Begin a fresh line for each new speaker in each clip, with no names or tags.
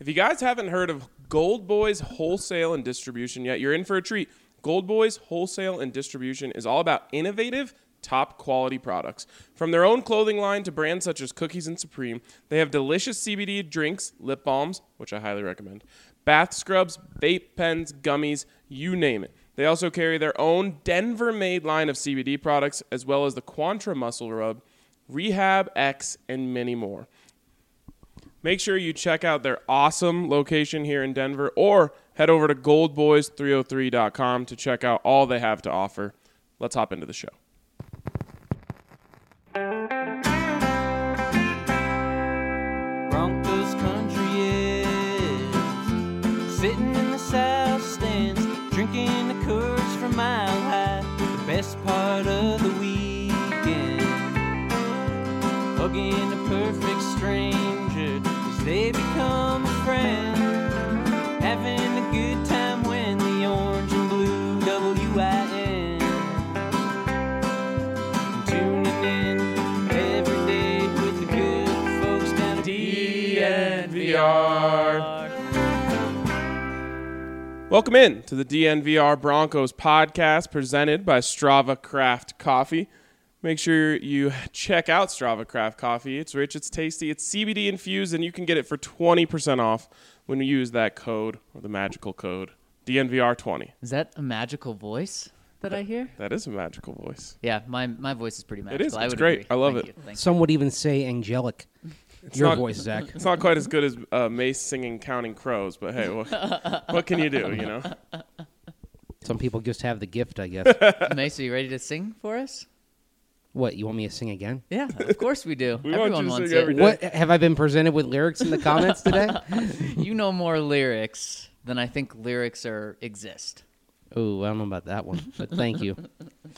If you guys haven't heard of Gold Boys Wholesale and Distribution yet, you're in for a treat. Gold Boys Wholesale and Distribution is all about innovative, top quality products. From their own clothing line to brands such as Cookies and Supreme, they have delicious CBD drinks, lip balms, which I highly recommend, bath scrubs, vape pens, gummies, you name it. They also carry their own Denver made line of CBD products, as well as the Quantra Muscle Rub, Rehab X, and many more. Make sure you check out their awesome location here in Denver or head over to goldboys303.com to check out all they have to offer. Let's hop into the show. Welcome in to the DNVR Broncos podcast presented by Strava Craft Coffee. Make sure you check out Strava Craft Coffee. It's rich, it's tasty, it's CBD infused, and you can get it for 20% off when you use that code or the magical code DNVR20.
Is that a magical voice that I hear?
That is a magical voice.
Yeah, my my voice is pretty magical.
is.
I
It's
would
great.
agree.
I love
Thank
it.
You.
Some would even say angelic. Your
not-
voice, Zach.
It's not quite as good as uh, Mace singing Counting Crows, but hey, what, what can you do, you know?
Some people just have the gift, I guess.
Mace, are you ready to sing for us?
what, you want me to sing again?
Yeah, of course we do.
We want you
Everyone
to
wants
sing
it.
day.
What have I been presented with lyrics in the comments today?
You know more lyrics than I think lyrics are exist.
Oh, I don't know about that one, but thank you.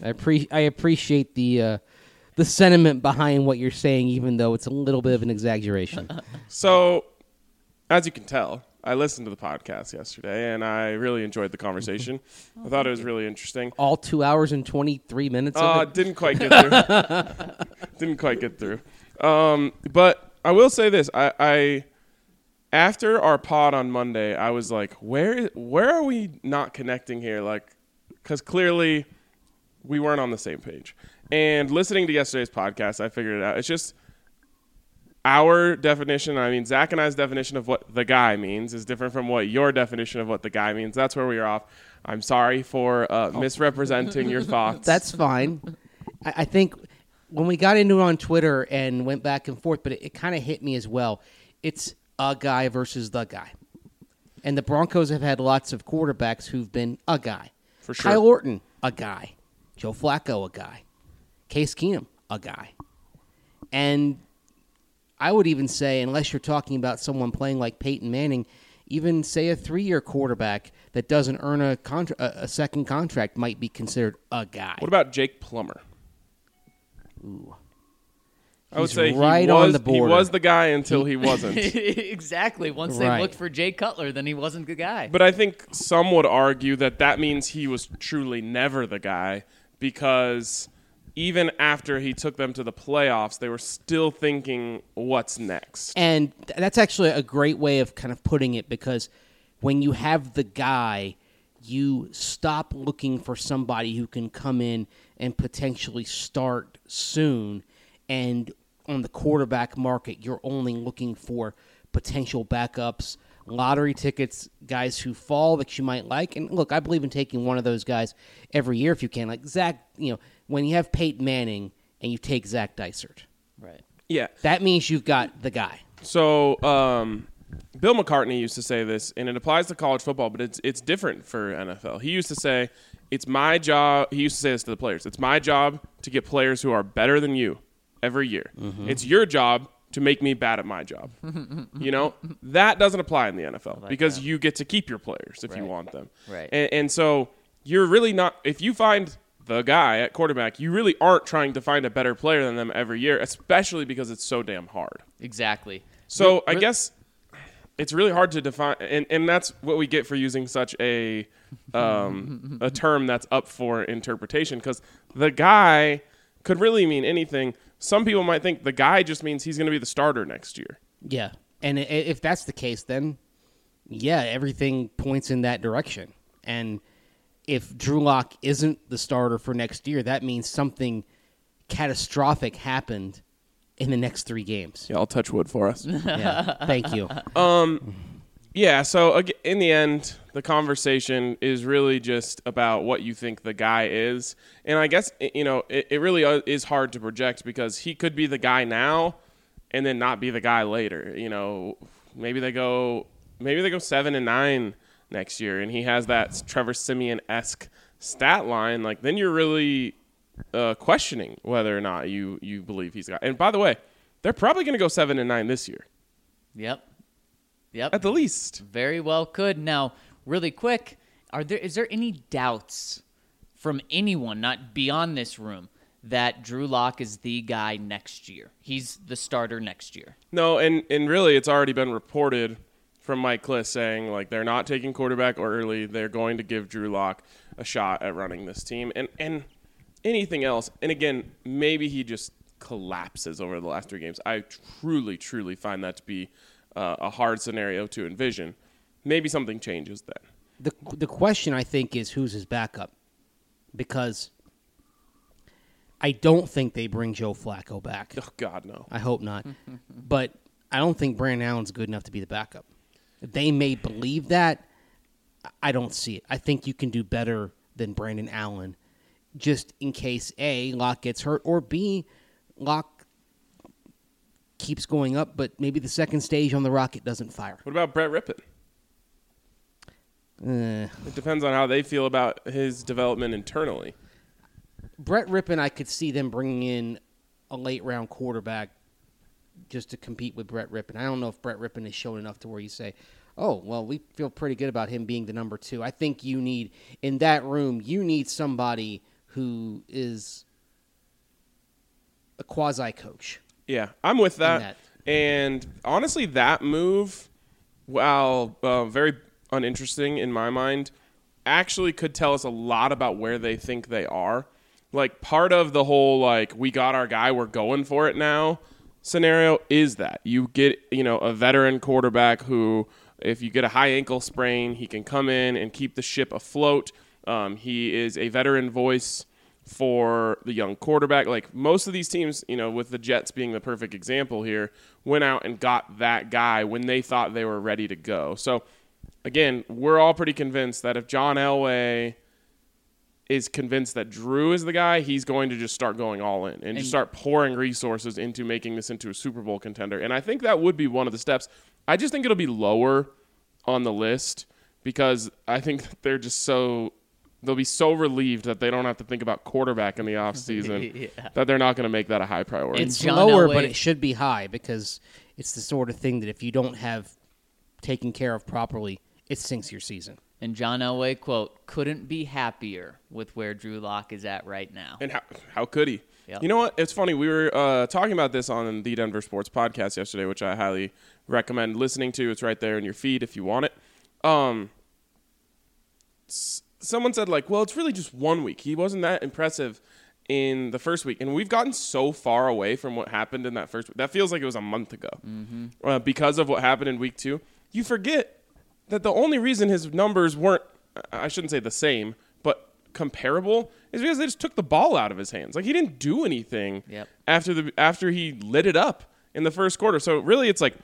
I pre- I appreciate the uh, the sentiment behind what you're saying, even though it's a little bit of an exaggeration.
So, as you can tell, I listened to the podcast yesterday and I really enjoyed the conversation. I thought it was really interesting.
All two hours and twenty three minutes of
Uh, didn't quite get through. didn't quite get through. Um, but I will say this: I, I after our pod on Monday, I was like, where where are we not connecting here? Like, because clearly we weren't on the same page. And listening to yesterday's podcast, I figured it out. It's just our definition. I mean, Zach and I's definition of what the guy means is different from what your definition of what the guy means. That's where we are off. I'm sorry for uh, misrepresenting your thoughts.
That's fine. I, I think when we got into it on Twitter and went back and forth, but it, it kind of hit me as well. It's a guy versus the guy. And the Broncos have had lots of quarterbacks who've been a guy.
For sure.
Kyle Orton, a guy. Joe Flacco, a guy. Case Keenum, a guy. And I would even say, unless you're talking about someone playing like Peyton Manning, even say a three-year quarterback that doesn't earn a, contra- a a second contract might be considered a guy.
What about Jake Plummer?
Ooh.
I would
He's
say
right
he
on
was,
the
He was the guy until he wasn't.
exactly. Once they looked for Jay Cutler, then he wasn't the guy.
but I think some would argue that that means he was truly never the guy because even after he took them to the playoffs, they were still thinking, "What's next?"
And that's actually a great way of kind of putting it because when you have the guy, you stop looking for somebody who can come in and potentially start soon. And on the quarterback market, you're only looking for potential backups, lottery tickets, guys who fall that you might like. And look, I believe in taking one of those guys every year if you can. Like Zach, you know, when you have Peyton Manning and you take Zac Dysert,
right.
Yeah.
that means you've got the guy.
So, um, Bill McCartney used to say this, and it applies to college football, but it's it's different for NFL. He used to say, "It's my job." He used to say this to the players: "It's my job to get players who are better than you every year. It's your job to make me bad at my job." you know that doesn't apply in the NFL because you get to keep your players if you want them.
Right.
And, and so you're really not if you find the guy at quarterback, you really aren't trying to find a better player than them every year, especially because it's so damn hard.
Exactly.
So I guess it's really hard to define, and, and that's what we get for using such a um, a term that's up for interpretation. Because the guy could really mean anything. Some people might think the guy just means he's going to be the starter next year.
Yeah, and if that's the case, then yeah, everything points in that direction. And if Drew Lock isn't the starter for next year, that means something catastrophic happened in the next three games.
Yeah, I'll touch wood for us.
Yeah, thank you.
Yeah, so in the end, the conversation is really just about what you think the guy is. And I guess, you know, it, it really uh, is hard to project because he could be the guy now and then not be the guy later. You know, maybe they go maybe they go 7 and 9 next year and he has that Trevor Siemian-esque stat line like then you're really uh, questioning whether or not you you believe he's got. And by the way, they're probably going to go 7 and 9 this year
Yep. Yep.
at the least.
Very well could. Now, really quick, are there is there any doubts from anyone, not beyond this room, that Drew Lock is the guy next year? He's the starter next year.
No, and and really, it's already been reported from Mike Klis saying like they're not taking quarterback early. They're going to give Drew Lock a shot at running this team, and and anything else. And again, maybe he just collapses over the last three games. I truly, truly find that to be uh, a hard scenario to envision. Maybe something changes then.
the the question I think is who's his backup, because I don't think they bring Joe Flacco back.
Oh God, no.
I hope not, but I don't think Brandon Allen's good enough to be the backup. They may believe that. I don't see it. I think you can do better than Brandon Allen, just in case a Lock gets hurt or b Lock keeps going up, but maybe the second stage on the rocket doesn't fire.
What about Brett Rypien?
Uh,
It depends on how they feel about his development internally.
Brett Rippon, I could see them bringing in a late round quarterback just to compete with Brett Rypien. I don't know if Brett Rypien is shown enough to where you say, "Oh, well, we feel pretty good about him being the number two. I think you need in that room, you need somebody who is a quasi coach.
Yeah, I'm with that.
that.
And honestly, that move, while uh, very uninteresting in my mind, actually could tell us a lot about where they think they are. Like part of the whole like we got our guy, we're going for it now scenario is that. You get you know a veteran quarterback who if you get a high ankle sprain he can come in and keep the ship afloat. Um, he is a veteran voice for the young quarterback. Like most of these teams you know with the jets being the perfect example here went out and got that guy when they thought they were ready to go. So again we're all pretty convinced that if john elway is convinced that Drew is the guy, he's going to just start going all in and, just start pouring resources into making this into a Super Bowl contender. And I think that would be one of the steps. I just think it'll be lower on the list because I think that they're just so they'll be so relieved that they don't have to think about quarterback in the offseason
Yeah.
that they're not going to make that a high priority.
It's
John
lower,
Elway-
but it should be high because it's the sort of thing that if you don't have taken care of properly, it sinks your season.
And John Elway, quote, couldn't be happier with where Drew Lock is at right now.
And how, how could he?
Yep.
You know what? It's funny. We were uh, talking about this on the Denver Sports Podcast yesterday, which I highly recommend listening to. It's right there in your feed if you want it. Um, s- someone said like, "Well, it's really just one week. He wasn't that impressive in the first week, and we've gotten so far away from what happened in that first week. That feels like it was a month ago uh, because of what happened in week two. You forget that the only reason his numbers weren't I shouldn't say the same, but comparable is because they just took the ball out of his hands. Like he didn't do anything
Yep.
after the after he lit it up in the first quarter. So really it's like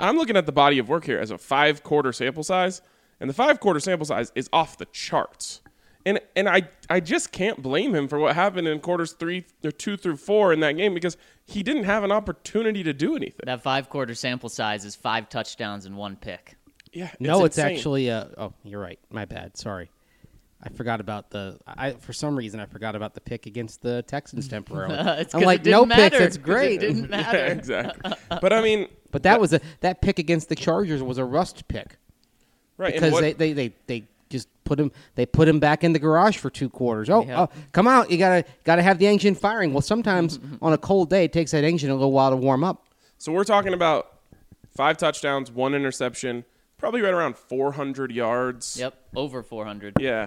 I'm looking at the body of work here as a 5 quarter sample size and the 5 quarter sample size is off the charts. And and I I just can't blame him for what happened in quarters 3 or 2 through 4 in that game because he didn't have an opportunity to do anything.
That five quarter sample size is five touchdowns and one pick.
Yeah.
No, it's,
insane.
actually. Uh, oh, you're right. My bad. Sorry. I forgot about the. I for some reason I forgot about the pick against the Texans temporarily.
It's
I'm like,
it didn't
no picks.
matter.
That's
'Cause
great.
It didn't
Yeah,
matter.
exactly. But I mean,
But that was a that pick against the Chargers was a rust pick
right
because
what-
they, they, they, they just put him they put him back in the garage for two quarters. Oh,
Yeah.
oh, come out! You gotta gotta have the engine firing. Well, sometimes on a cold day, it takes that engine a little while to warm up.
So we're talking about five touchdowns, one interception, probably right around 400 yards.
Yep, over 400.
Yeah.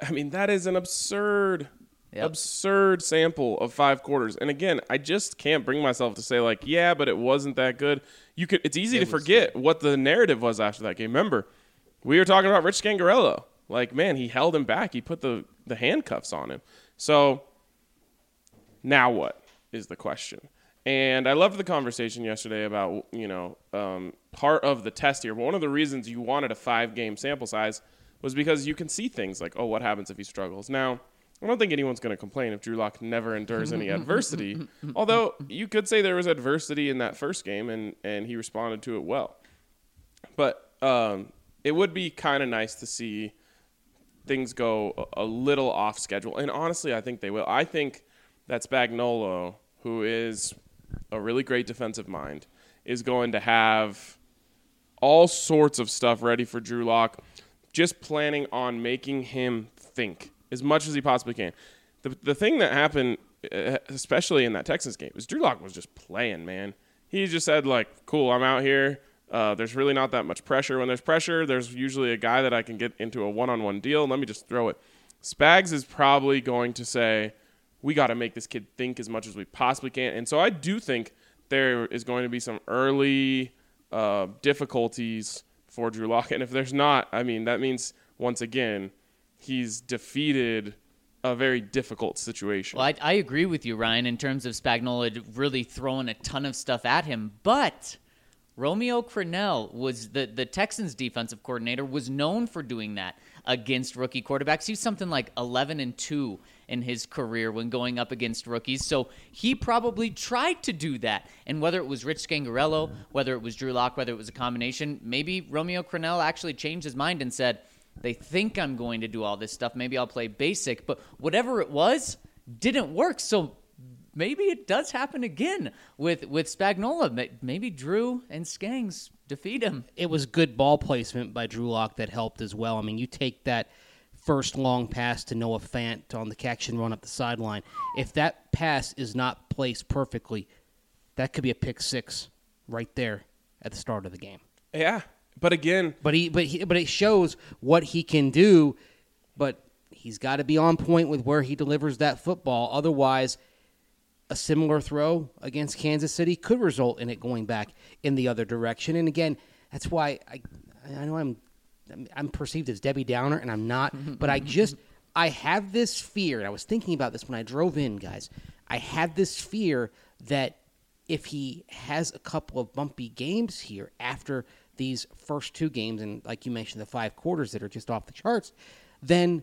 I mean, that is an absurd
Yep.
absurd sample of five quarters. And again, I just can't bring myself to say like, yeah, but it wasn't that good. You could. It's easy to forget what the narrative was after that game. Remember, we were talking about Rich Scangarello. Like, man, he held him back. He put the the handcuffs on him. So now what is the question? And I loved the conversation yesterday about you know um, part of the test here. One of the reasons you wanted a five game sample size was because you can see things like, oh, what happens if he struggles? Now, I don't think anyone's going to complain if Drew Lock never endures any adversity. Although you could say there was adversity in that first game, and and he responded to it well. But um, it would be kind of nice to see things go a, a little off schedule. And honestly, I think they will. I think that Spagnuolo, who is a really great defensive mind, is going to have all sorts of stuff ready for Drew Lock, just planning on making him think as much as he possibly can. The, the thing that happened, uh, especially in that Texas game, was Drew Lock was just playing, man. He just said, like, cool, I'm out here. Uh, there's really not that much pressure. When there's pressure, there's usually a guy that I can get into a one on one deal. Let me just throw it. Spags is probably going to say, we got to make this kid think as much as we possibly can. And so I do think there is going to be some early uh, difficulties for Drew Lock. And if there's not, I mean, that means once again, he's defeated a very difficult situation.
Well, I, I agree with you, Ryan, in terms of Spagnuolo really throwing a ton of stuff at him. But Romeo Crennel was the, the Texans defensive coordinator was known for doing that against rookie quarterbacks. He's something like 11 and 2 in his career when going up against rookies. So he probably tried to do that. And whether it was Rich Scangarello, whether it was Drew Lock, whether it was a combination, maybe Romeo Crennel actually changed his mind and said, they think I'm going to do all this stuff. Maybe I'll play basic. But whatever it was, didn't work. So maybe it does happen again with with Spagnuolo. Maybe Drew and Scangs defeat him.
it was good ball placement by Drew Lock that helped as well. I mean, you take that first long pass to Noah Fant on the catch and run up the sideline. If that pass is not placed perfectly, that could be a pick six right there at the start of the game.
yeah. But again,
But he, but he, but it shows what he can do. But he's got to be on point with where he delivers that football. Otherwise, a similar throw against Kansas City could result in it going back in the other direction. And again, that's why I, I know I'm, I'm perceived as Debbie Downer, and I'm not. but I just, I have this fear. And I was thinking about this when I drove in, guys. I have this fear that if he has a couple of bumpy games here after these first two games, and like you mentioned, the five quarters that are just off the charts, then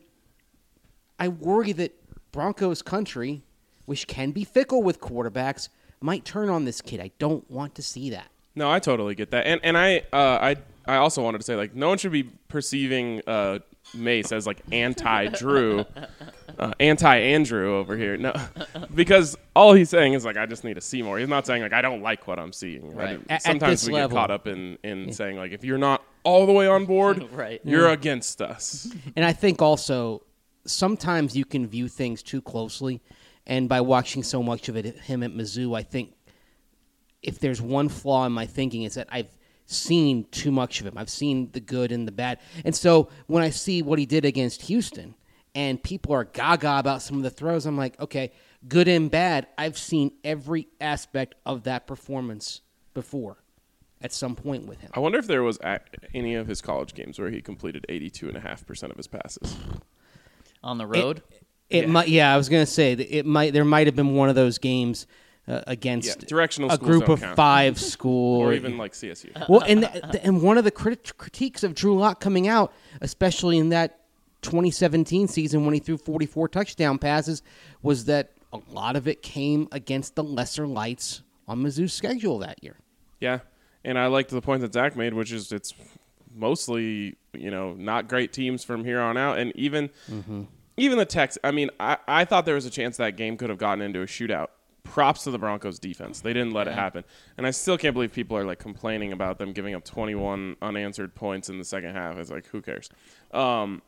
I worry that Broncos country, which can be fickle with quarterbacks, might turn on this kid. I don't want to see that.
No, I totally get that, and and I uh, I I also wanted to say like no one should be perceiving uh, Mace as like anti Drew, uh, anti Andrew over here. No, because all he's saying is like I just need to see more. He's not saying like I don't like what I'm seeing.
Right.
I-
At- at
sometimes
this
we
level.
get caught up in in saying like if you're not all the way on board,
Right.
you're against us.
And I think also sometimes you can view things too closely. And by watching so much of it, him at Mizzou, I think if there's one flaw in my thinking, it's that I've seen too much of him. I've seen the good and the bad. And so when I see what he did against Houston and people are gaga about some of the throws, I'm like, okay, good and bad. I've seen every aspect of that performance before at some point with him.
I wonder if there was a- any of his college games where he completed 82.5% of his passes.
On the road,
It
Yeah.
might, yeah. I was gonna say that it might. There might have been one of those games uh, against
Yeah, directional
a group of
count.
five school,
Or even like CSU.
Uh, well, uh, and uh, th- and one of the crit- critiques of Drew Lock coming out, especially in that 2017 season when he threw 44 touchdown passes, was that a lot of it came against the lesser lights on Mizzou's schedule that year.
Yeah, and I liked the point that Zach made, which is it's mostly you know not great teams from here on out, and even mm-hmm. even the Tex. I mean, I, I thought there was a chance that game could have gotten into a shootout. Props to the Broncos defense; they didn't let it happen, and I still can't believe people are like complaining about them giving up 21 unanswered points in the second half. It's like who cares? Um,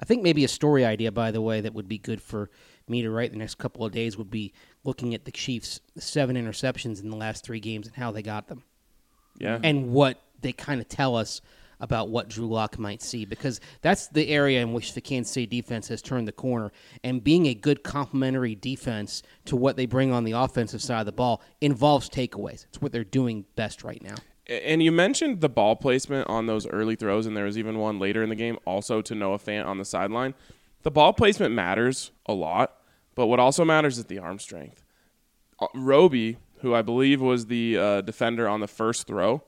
I think maybe a story idea, by the way, that would be good for me to write the next couple of days would be looking at the Chiefs' seven interceptions in the last three games and how they got them.
yeah,
and what they kind of tell us about what Drew Lock might see because that's the area in which the Kansas City defense has turned the corner. And being a good complementary defense to what they bring on the offensive side of the ball involves takeaways. It's what they're doing best right now.
And you mentioned the ball placement on those early throws, and there was even one later in the game, also to Noah Fant on the sideline. The ball placement matters a lot, but what also matters is the arm strength. Uh, Roby, who I believe was the uh, defender on the first throw,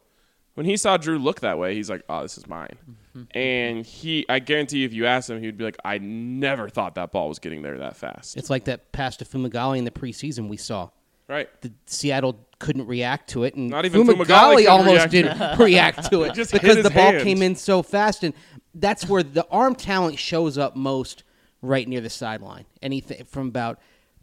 when he saw Drew look that way, he's like, "Oh, this is mine." Mm-hmm. And he, I guarantee, if you asked him, he'd be like, "I never thought that ball was getting there that fast."
It's like that pass to Fumagalli in the preseason we saw.
right.
The Seattle couldn't react to it, and
Not even
Fumagalli,
Fumagalli
almost
react.
didn't react to it
just
because
his
the ball
hand.
came in so fast, and that's where the arm talent shows up most, right near the sideline. Anything from about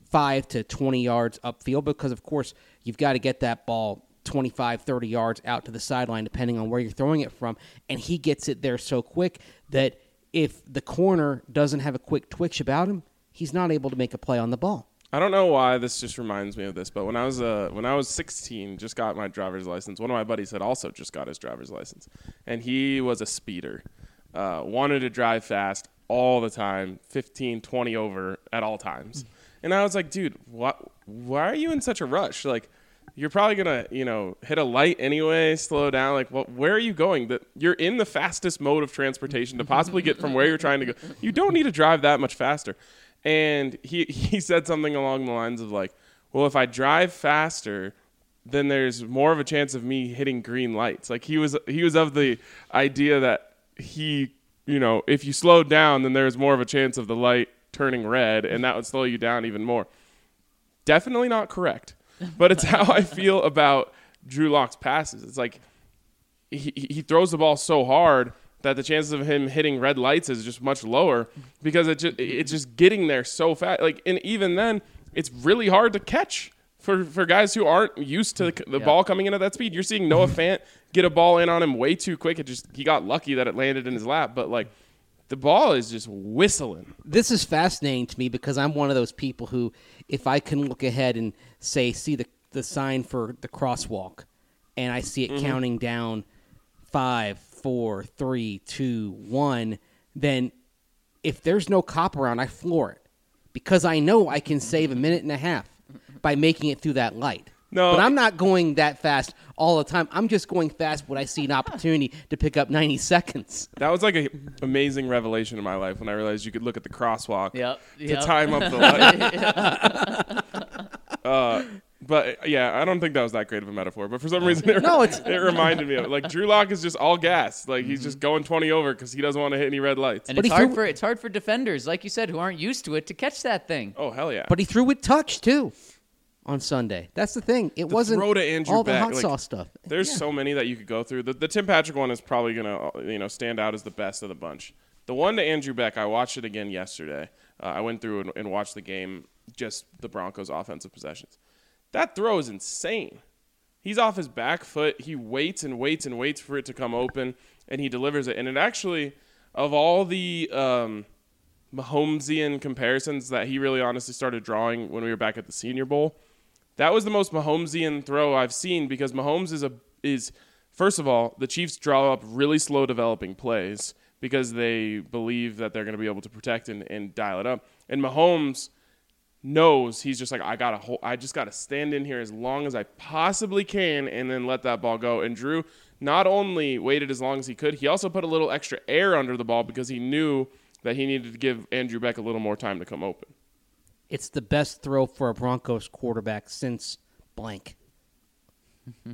five to twenty yards upfield, because of course you've got to get that ball 25, 30 yards out to the sideline, depending on where you're throwing it from, and he gets it there so quick that if the corner doesn't have a quick twitch about him, he's not able to make a play on the ball.
I don't know why this just reminds me of this, but when I was uh, when I was 16, just got my driver's license. One of my buddies had also just got his driver's license, and he was a speeder. Uh, wanted to drive fast all the time, 15, 20 over at all times. And I was like, dude, what? Why are you in such a rush? Like, you're probably gonna, you know, hit a light anyway, slow down. Like, well, where are you going? That you're in the fastest mode of transportation to possibly get from where you're trying to go. You don't need to drive that much faster. And he he said something along the lines of like, well, if I drive faster, then there's more of a chance of me hitting green lights. Like he was he was of the idea that he, you know, if you slowed down, then there's more of a chance of the light turning red, and that would slow you down even more. Definitely not correct, but it's how I feel about Drew Lock's passes. It's like he, he throws the ball so hard that the chances of him hitting red lights is just much lower because it just it's just getting there so fast. Like and even then, it's really hard to catch for for guys who aren't used to the, the ball coming in at that speed. You're seeing Noah Fant get a ball in on him way too quick. It just he got lucky that it landed in his lap, but like the ball is just whistling.
this is fascinating to me because I'm one of those people who, if I can look ahead and say, see the the sign for the crosswalk, and I see it mm-hmm. counting down five, four, three, two, one, then if there's no cop around, I floor it because I know I can save a minute and a half by making it through that light.
No.
but I'm not going that fast all the time. I'm just going fast when I see an opportunity to pick up 90 seconds.
That was like an amazing revelation in my life when I realized you could look at the crosswalk
Yep,
to time up the light. uh, but yeah, I don't think that was that great of a metaphor. But for some reason, it,
No, it's-
it reminded me of it. Like Drew Lock is just all gas. Like he's just going 20 over because he doesn't want to hit any red lights.
And
But
it's hard
threw-
for it's hard for defenders, like you said, who aren't used to it, to catch that thing.
oh hell yeah!
But he threw with touch too on Sunday. That's the thing. It wasn't
throw to Andrew
all the hot
like,
sauce stuff.
There's
Yeah.
so many that you could go through. The, the Tim Patrick one is probably gonna you know stand out as the best of the bunch. The one to Andrew Beck, I watched it again yesterday. Uh, I went through and, and watched the game, just the Broncos' offensive possessions. That throw is insane. He's off his back foot. He waits and waits and waits for it to come open, and he delivers it. And it actually, of all the um, Mahomesian comparisons that he really honestly started drawing when we were back at the Senior Bowl, that was the most Mahomesian throw I've seen because Mahomes is a is first of all the Chiefs draw up really slow developing plays because they believe that they're going to be able to protect and, and dial it up, and Mahomes knows he's just like I gotta I just gotta stand in here as long as I possibly can and then let that ball go. And Drew not only waited as long as he could, he also put a little extra air under the ball because he knew that he needed to give Andrew Beck a little more time to come open.
It's the best throw for a Broncos quarterback since blank.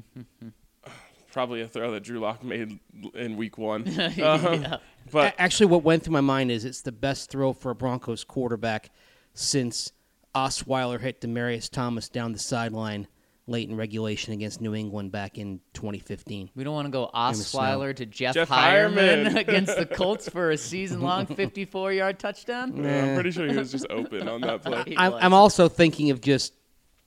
Probably a throw that Drew Lock made in week one. Uh, But
Actually, what went through my mind is it's the best throw for a Broncos quarterback since Osweiler hit Demaryius Thomas down the sideline late in regulation against New England back in 2015.
We don't want to go
the.
Osweiler to Jeff,
Jeff
Heuerman,
Heuerman.
against the Colts for a season-long 54-yard touchdown.
I'm pretty sure he was just open on that play.
I'm. I'm also thinking of just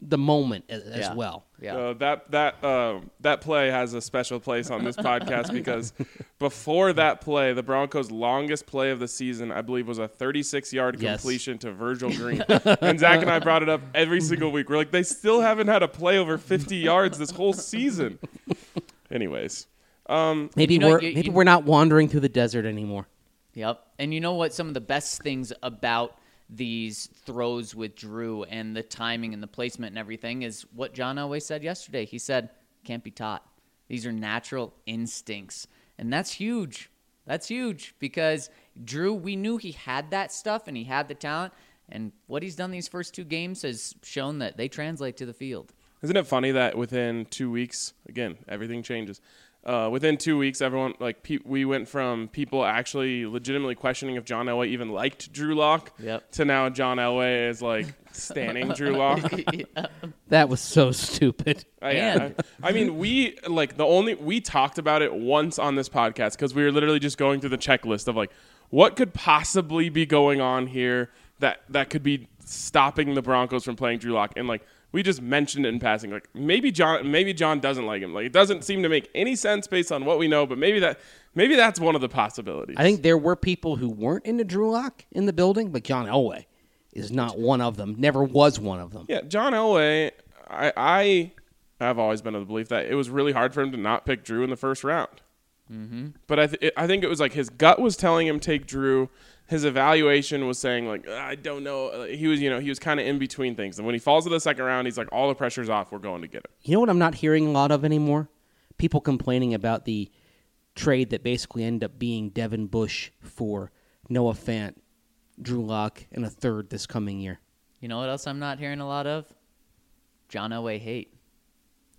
the moment as, as
Yeah.
well.
Yeah.
Uh, that that uh, that play has a special place on this podcast because before that play, the Broncos' longest play of the season, I believe, was a 36-yard
Yes.
completion to Virgil Green. and Zach and I brought it up every single week. We're like, they still haven't had a play over 50 yards this whole season. Anyways,
maybe
You know,
we're
you-
maybe
you-
we're not wandering through the desert anymore.
Yep. And you know what? Some of the best things about these throws with Drew and the timing and the placement and everything is what John Elway said yesterday. He said, can't be taught. These are natural instincts. And that's huge. That's huge because Drew, we knew he had that stuff and he had the talent. And what he's done these first two games has shown that they translate to the field.
Isn't it funny that within two weeks, again, everything changes. Uh, within two weeks, everyone like pe- we went from people actually legitimately questioning if John Elway even liked Drew Lock
Yep.
to now John Elway is like standing Drew Lock.
That was so stupid.
I, yeah, I, I mean, we like the only we talked about it once on this podcast because we were literally just going through the checklist of like what could possibly be going on here that that could be stopping the Broncos from playing Drew Lock, and like we just mentioned it in passing, like maybe John, maybe John doesn't like him. Like it doesn't seem to make any sense based on what we know, but maybe that maybe that's one of the possibilities.
I think there were people who weren't into Drew Lock in the building, but John Elway is not one of them. Never was one of them.
Yeah, John Elway, I, I have always been of the belief that it was really hard for him to not pick Drew in the first round. Mm-hmm. But I, th- I think it was like his gut was telling him take Drew. His evaluation was saying like I don't know. Uh, He was you know he was kind of in between things. And when he falls to the second round, he's like all the pressure's off. We're going to get him.
You know what I'm not hearing a lot of anymore? People complaining about the trade that basically ended up being Devin Bush for Noah Fant, Drew Lock, and a third this coming year.
You know what else I'm not hearing a lot of? John Elway hate.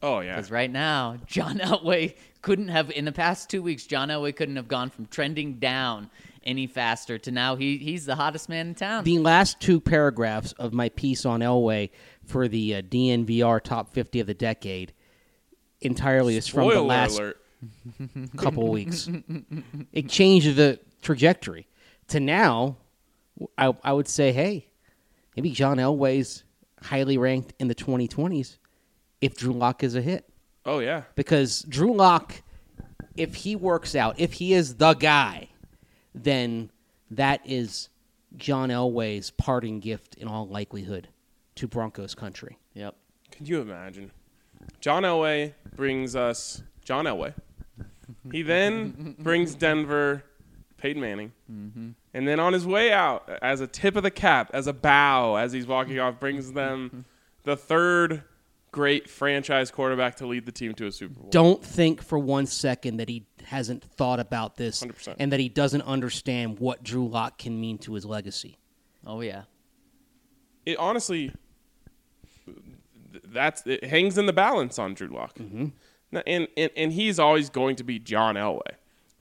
Oh yeah.
Because right now, John Elway couldn't have, in the past two weeks, John Elway couldn't have gone from trending down any faster to now he, he's the hottest man in town.
The last two paragraphs of my piece on Elway for the uh, DNVR Top 50 of the Decade entirely is from the last
alert.
couple weeks. It changed the trajectory to now. I, I would say, hey, maybe John Elway's highly ranked in the 2020s if Drew Lock is a hit.
Oh yeah.
Because Drew Lock, if he works out, if he is the guy, then that is John Elway's parting gift in all likelihood to Broncos country.
yep.
Can you imagine? John Elway brings us John Elway. He then brings Denver Peyton Manning. Mm-hmm. And then on his way out, as a tip of the cap, as a bow, as he's walking off, brings them mm-hmm. the third great franchise quarterback to lead the team to a Super Bowl.
Don't think for one second that he hasn't thought about this
100%.
and that he doesn't understand what Drew Lock can mean to his legacy.
Oh, yeah.
It honestly, that's it hangs in the balance on Drew Lock, mm-hmm. and, and and he's always going to be John Elway,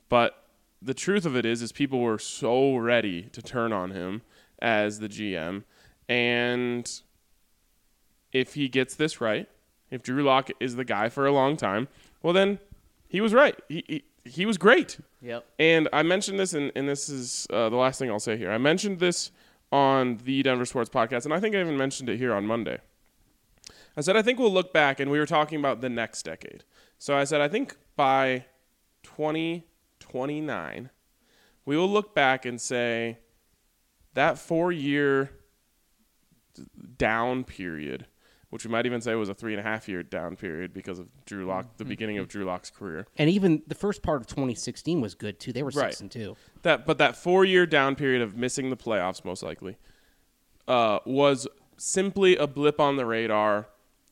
but the truth of it is, is people were so ready to turn on him as the GM, and if he gets this right, if Drew Lock is the guy for a long time, well then he was right. He he, he was great.
Yep.
And I mentioned this, and, and this is uh, the last thing I'll say here. I mentioned this on the Denver Sports Podcast, and I think I even mentioned it here on Monday. I said, I think we'll look back, and we were talking about the next decade. So I said, I think by 2029, we will look back and say that four year down period, which we might even say was a three and a half year down period because of Drew Lock, the beginning of Drew Lock's career.
And even the first part of 2016 was good too. They were six
Right.
and two.
that but that four year down period of missing the playoffs most likely uh, was simply a blip on the radar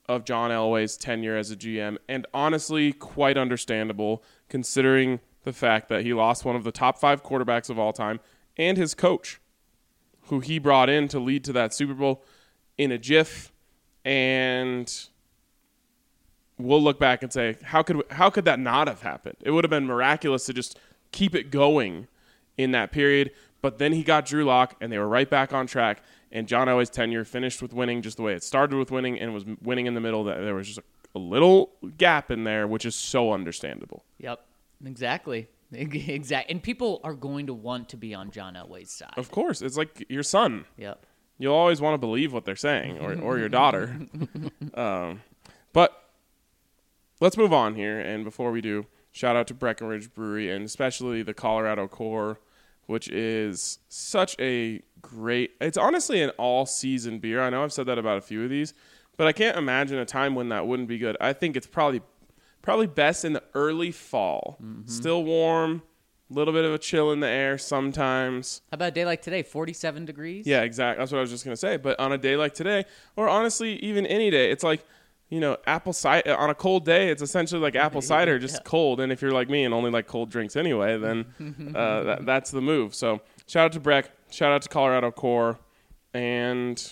of John Elway's tenure as a GM, and honestly, quite understandable considering the fact that he lost one of the top five quarterbacks of all time and his coach, who he brought in to lead to that Super Bowl in a jiff, and we'll look back and say, how could how could that not have happened? It would have been miraculous to just keep it going in that period. But then he got Drew Lock, and they were right back on track. And John Elway's tenure finished with winning, just the way it started with winning, and was winning in the middle. That there was just a, a little gap in there, which is so understandable.
Yep. Exactly. Exactly. And people are going to want to be on John Elway's side.
Of course, it's like your son.
Yep.
You'll always want to believe what they're saying, or, or your daughter. um, but let's move on here. And before we do, shout out to Breckenridge Brewery and especially the Colorado Core, which is such a great. It's honestly an all-season beer. I know I've said that about a few of these, but I can't imagine a time when that wouldn't be good. I think it's probably probably best in the early fall. Still warm, a little bit of a chill in the air sometimes.
How about a day like today, 47 degrees?
Yeah, exactly. That's what I was just gonna say. But on a day like today, or honestly, even any day, it's like you know, apple cider on a cold day. It's essentially like apple cider, just cold. And if you're like me and only like cold drinks anyway, then uh, that, that's the move. So shout out to Breck, shout out to Colorado Core, and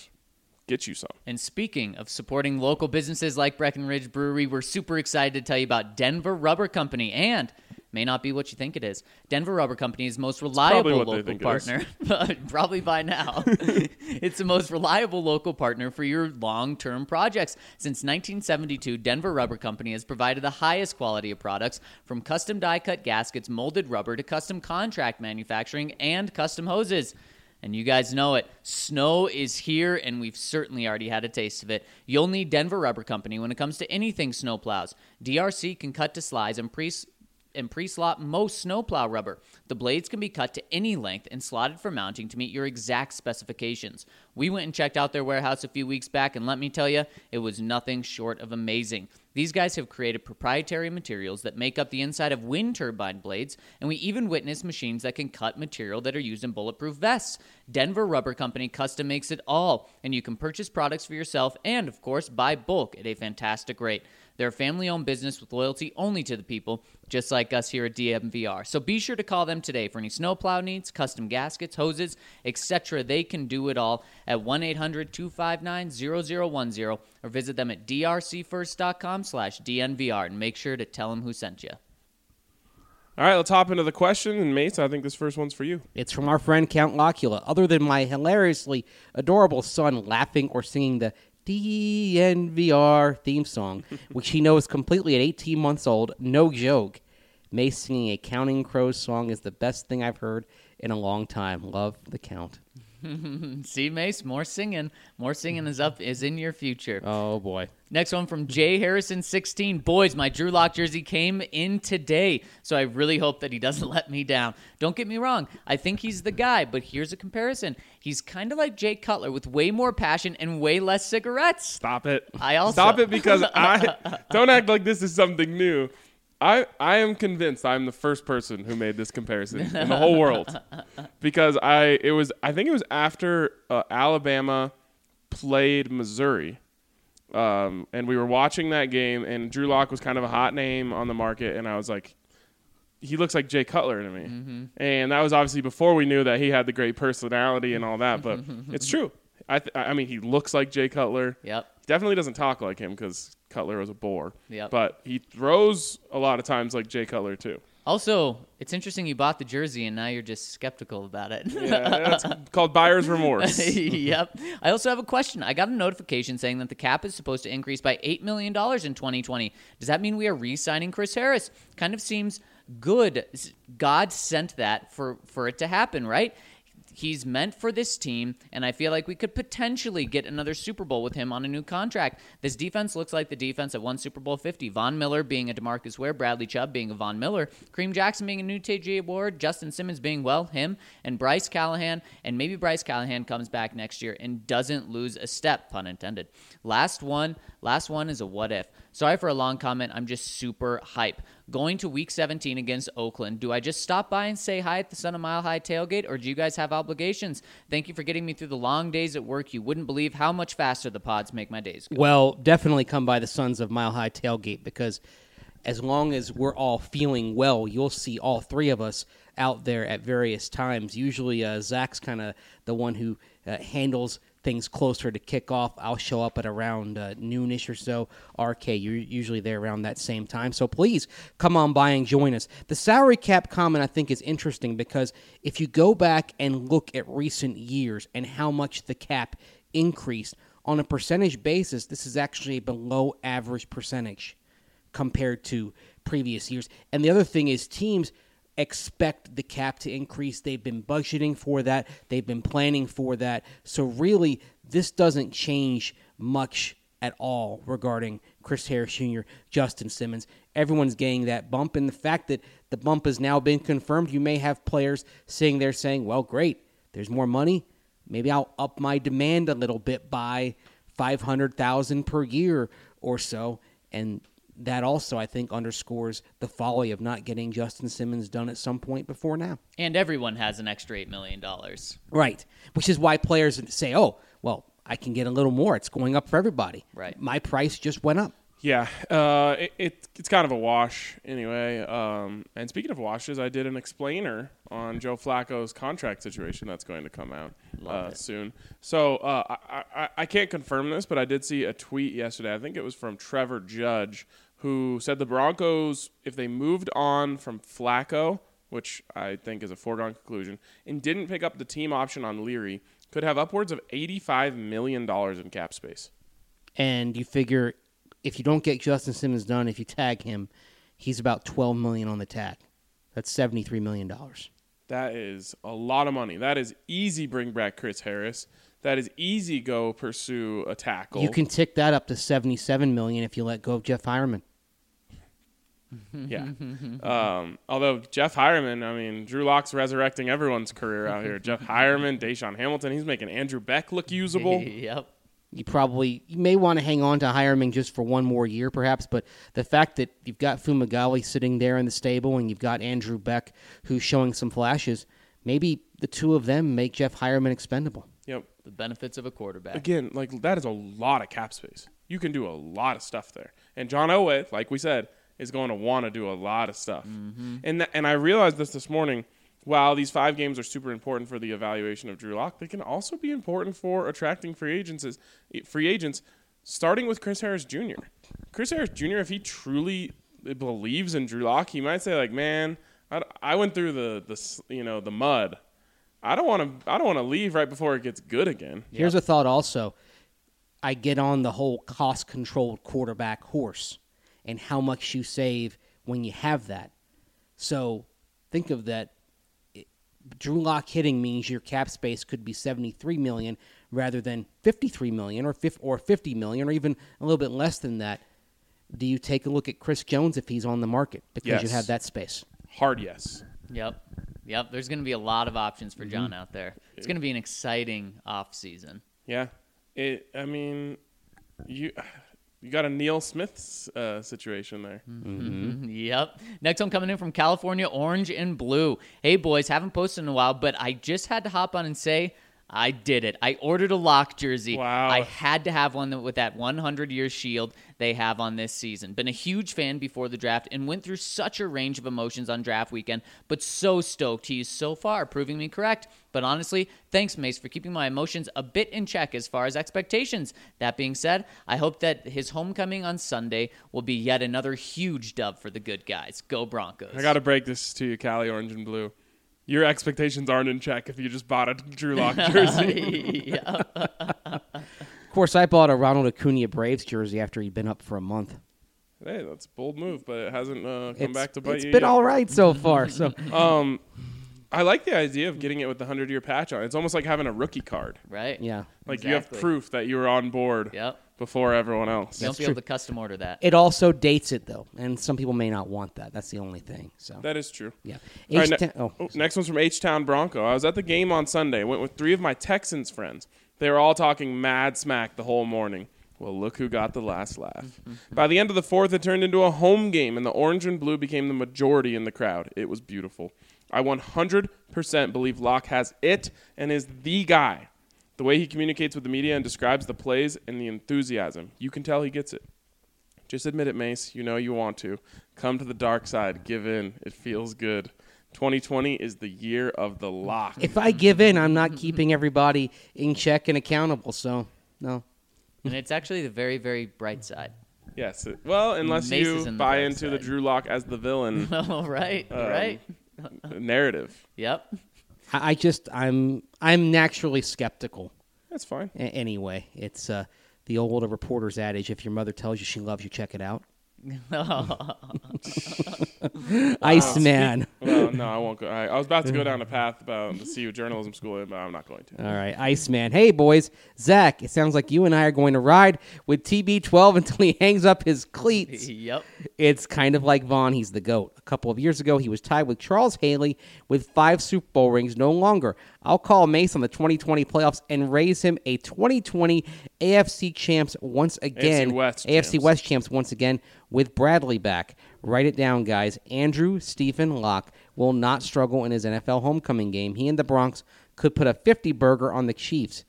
get you some.
And speaking of supporting local businesses like Breckenridge Brewery, we're super excited to tell you about Denver Rubber Company and may not be what you think it is. Denver Rubber Company is most reliable local
think it is.
partner. probably by now. it's the most reliable local partner for your long-term projects. Since 1972, Denver Rubber Company has provided the highest quality of products from custom die-cut gaskets, molded rubber to custom contract manufacturing and custom hoses. And you guys know it. Snow is here, and we've certainly already had a taste of it. You'll need Denver Rubber Company when it comes to anything snowplows. DRC can cut to slides and pre and pre-slot most snowplow rubber. The blades can be cut to any length and slotted for mounting to meet your exact specifications. We went and checked out their warehouse a few weeks back, and let me tell you, it was nothing short of amazing. These guys have created proprietary materials that make up the inside of wind turbine blades, and we even witnessed machines that can cut material that are used in bulletproof vests. Denver Rubber Company custom makes it all, and you can purchase products for yourself and, of course, buy bulk at a fantastic rate. They're a family owned business with loyalty only to the people, just like us here at DNVR. So be sure to call them today for any snowplow needs, custom gaskets, hoses, etc. They can do it all at 1 800 259 0010 or visit them at drcfirst.com slash DNVR and make sure to tell them who sent you.
All right, let's hop into the question. And Mace, I think this first one's for you.
It's from our friend Count Locula. Other than my hilariously adorable son laughing or singing the DNVR theme song, which he knows completely at 18 months old, no joke. Mace singing a Counting Crows song is the best thing I've heard in a long time. Love the count.
See, Mace, more singing. More singing is up, is in your future.
Oh boy.
Next one from Jay Harrison 16. Boys, my Drew Lock jersey came in today, so I really hope that he doesn't let me down. Don't get me wrong, I think he's the guy, but here's a comparison. He's kind of like Jay Cutler with way more passion and way less cigarettes.
Stop it.
I also-
stop it because I don't act like this is something new. I I am convinced I'm the first person who made this comparison in the whole world because I it was I think it was after uh, Alabama played Missouri. Um, and we were watching that game, and Drew Lock was kind of a hot name on the market, and I was like, he looks like Jay Cutler to me. And that was obviously before we knew that he had the great personality and all that, but it's true. I, th- I mean, he looks like Jay Cutler.
Yep.
Definitely doesn't talk like him because Cutler was a bore.
Yep.
But he throws a lot of times like Jay Cutler too.
Also, it's interesting you bought the jersey and now you're just skeptical about it.
Yeah, that's called buyer's remorse.
yep. I also have a question. I got a notification saying that the cap is supposed to increase by $8 million in 2020. Does that mean we are re signing Chris Harris? Kind of seems good. God sent that for, for it to happen, right? He's meant for this team, and I feel like we could potentially get another Super Bowl with him on a new contract. This defense looks like the defense that won Super Bowl 50. Von Miller being a Demarcus Ware, Bradley Chubb being a Von Miller, Kareem Jackson being a new TJ Ward, Justin Simmons being, well, him, and Bryce Callahan. And maybe Bryce Callahan comes back next year and doesn't lose a step, pun intended. Last one, last one is a what if. Sorry for a long comment. I'm just super hype. Going to week 17 against Oakland, do I just stop by and say hi at the Sun of Mile High tailgate, or do you guys have obligations? Thank you for getting me through the long days at work. You wouldn't believe how much faster the pods make my days go.
Well, definitely come by the Sons of Mile High Tailgate because as long as we're all feeling well, you'll see all three of us out there at various times. Usually, uh, Zach's kind of the one who uh, handles things closer to kickoff. I'll show up at around uh, noonish or so. RK, you're usually there around that same time. So please come on by and join us. The salary cap comment I think is interesting because if you go back and look at recent years and how much the cap increased on a percentage basis, this is actually a below average percentage compared to previous years. And the other thing is teams expect the cap to increase. They've been budgeting for that. They've been planning for that. So really this doesn't change much at all regarding Chris Harris Jr., Justin Simmons. Everyone's getting that bump and the fact that the bump has now been confirmed, you may have players sitting there saying, "Well, great. There's more money. Maybe I'll up my demand a little bit by 500,000 per year or so." And that also, I think, underscores the folly of not getting Justin Simmons done at some point before now.
And everyone has an extra $8 million.
Right. Which is why players say, oh, well, I can get a little more. It's going up for everybody.
Right.
My price just went up.
Yeah, uh, it, it it's kind of a wash anyway. Um, and speaking of washes, I did an explainer on Joe Flacco's contract situation that's going to come out uh, soon. So uh, I, I I can't confirm this, but I did see a tweet yesterday. I think it was from Trevor Judge, who said the Broncos, if they moved on from Flacco, which I think is a foregone conclusion, and didn't pick up the team option on Leary, could have upwards of eighty-five million dollars in cap space.
And you figure if you don't get Justin Simmons done, if you tag him, he's about 12 million on the tag. That's 73 million dollars.
That is a lot of money. That is easy. Bring back Chris Harris. That is easy. Go pursue a tackle.
You can tick that up to 77 million if you let go of Jeff Heuerman.
yeah. Um, although Jeff Heuerman, I mean, Drew Lock's resurrecting everyone's career out here. Jeff Heuerman, DaeSean Hamilton, he's making Andrew Beck look usable.
yep.
You probably you may want to hang on to Heuerman just for one more year, perhaps. But the fact that you've got Fumagalli sitting there in the stable and you've got Andrew Beck who's showing some flashes, maybe the two of them make Jeff Heuerman expendable.
The benefits of a quarterback.
Again, like that is a lot of cap space. You can do a lot of stuff there. And John Elway, like we said, is going to want to do a lot of stuff. Mm-hmm. And th- and I realized this this morning. While these five games are super important for the evaluation of Drew Lock, they can also be important for attracting free agents. As, free agents, starting with Chris Harris Jr. Chris Harris Jr. If he truly believes in Drew Lock, he might say like, "Man, I, I went through the the you know the mud. I don't want to I don't want to leave right before it gets good again."
Here's a thought also. I get on the whole cost controlled quarterback horse and how much you save when you have that. So think of that. It- Drew Lock hitting means your cap space could be 73 million rather than 53 million or 50, or 50 million or even a little bit less than that. Do you take a look at Chris Jones if he's on the market because you have that space?
Hard yes.
Yep. Yep. There's going to be a lot of options for
Mm-hmm.
John out there. It's going to be an exciting off season.
Yeah. It. I mean, you you got a Neil Smith uh, situation there.
Yep. Next one coming in from California, orange and blue. Hey boys, haven't posted in a while, but I just had to hop on and say I did it. I ordered a lock jersey.
Wow.
I had to have one with that 100 year shield they have on this season. Been a huge fan before the draft and went through such a range of emotions on draft weekend, but so stoked he is so far, proving me correct. But honestly, thanks, Mace, for keeping my emotions a bit in check as far as expectations. That being said, I hope that his homecoming on Sunday will be yet another huge dub for the good guys. Go Broncos.
I got to break this to you, Cali Orange and Blue. Your expectations aren't in check if you just bought a Drew Lock jersey.
Of course, I bought a Ronald Acuna Braves jersey after he'd been up for a month.
hey, that's a bold move, but it hasn't uh, come
It's-
back to bite
it's
you.
It's been
yet.
all right so far. So
Um, I like the idea of getting it with the hundred year patch on. It's almost like having a rookie card.
Right?
yeah,
Like you have proof that you were on board
Yep.
before everyone else.
You don't
That's
be able to custom order that.
It also dates it though, and some people may not want that. That's the only thing. So
That is true.
yeah.
All right,
H-
ne-
oh,
oh, next one's from H Town Bronco. I was at the game on Sunday. Went with three of my Texans friends. They were all talking mad smack the whole morning. Well, look who got the last laugh. By the end of the fourth, it turned into a home game, and the orange and blue became the majority in the crowd. It was beautiful. I 100% believe Lock has it and is the guy. The way he communicates with the media and describes the plays and the enthusiasm, you can tell he gets it. Just admit it, Mace. You know you want to. Come to the dark side. Give in. It feels good. 2020 is the year of the lock.
if I give in, I'm not keeping everybody in check and accountable. So no.
and it's actually the very, very bright side.
yes. well, unless
Mace
you
is in the
buy
dark
into the. Drew Lock as the villain
Oh, right.
Um,
right.
narrative.
Yep.
I, I just I'm I'm naturally skeptical.
That's fine.
A- anyway, it's uh, the old reporter's adage: if your mother tells you she loves you, check it out. Iceman.
Well, no, I won't go. I, I was about to go mm. down a path about the CU journalism school, but I'm not going to.
All right, Iceman. Hey, boys. Zac, it sounds like you and I are going to ride with TB12 until he hangs up his cleats.
yep.
It's kind of like Vaughn. He's the GOAT. A couple of years ago, he was tied with Charles Haley with five Super Bowl rings. No longer. I'll call Mace on the 2020 playoffs and raise him a 2020 AFC champs once again.
West
AFC
champs.
West champs once again with Bradley back. Write it down, guys. Andrew Stephen Lock will not struggle in his NFL homecoming game. He and the Bronx could put a 50 burger on the Chiefs,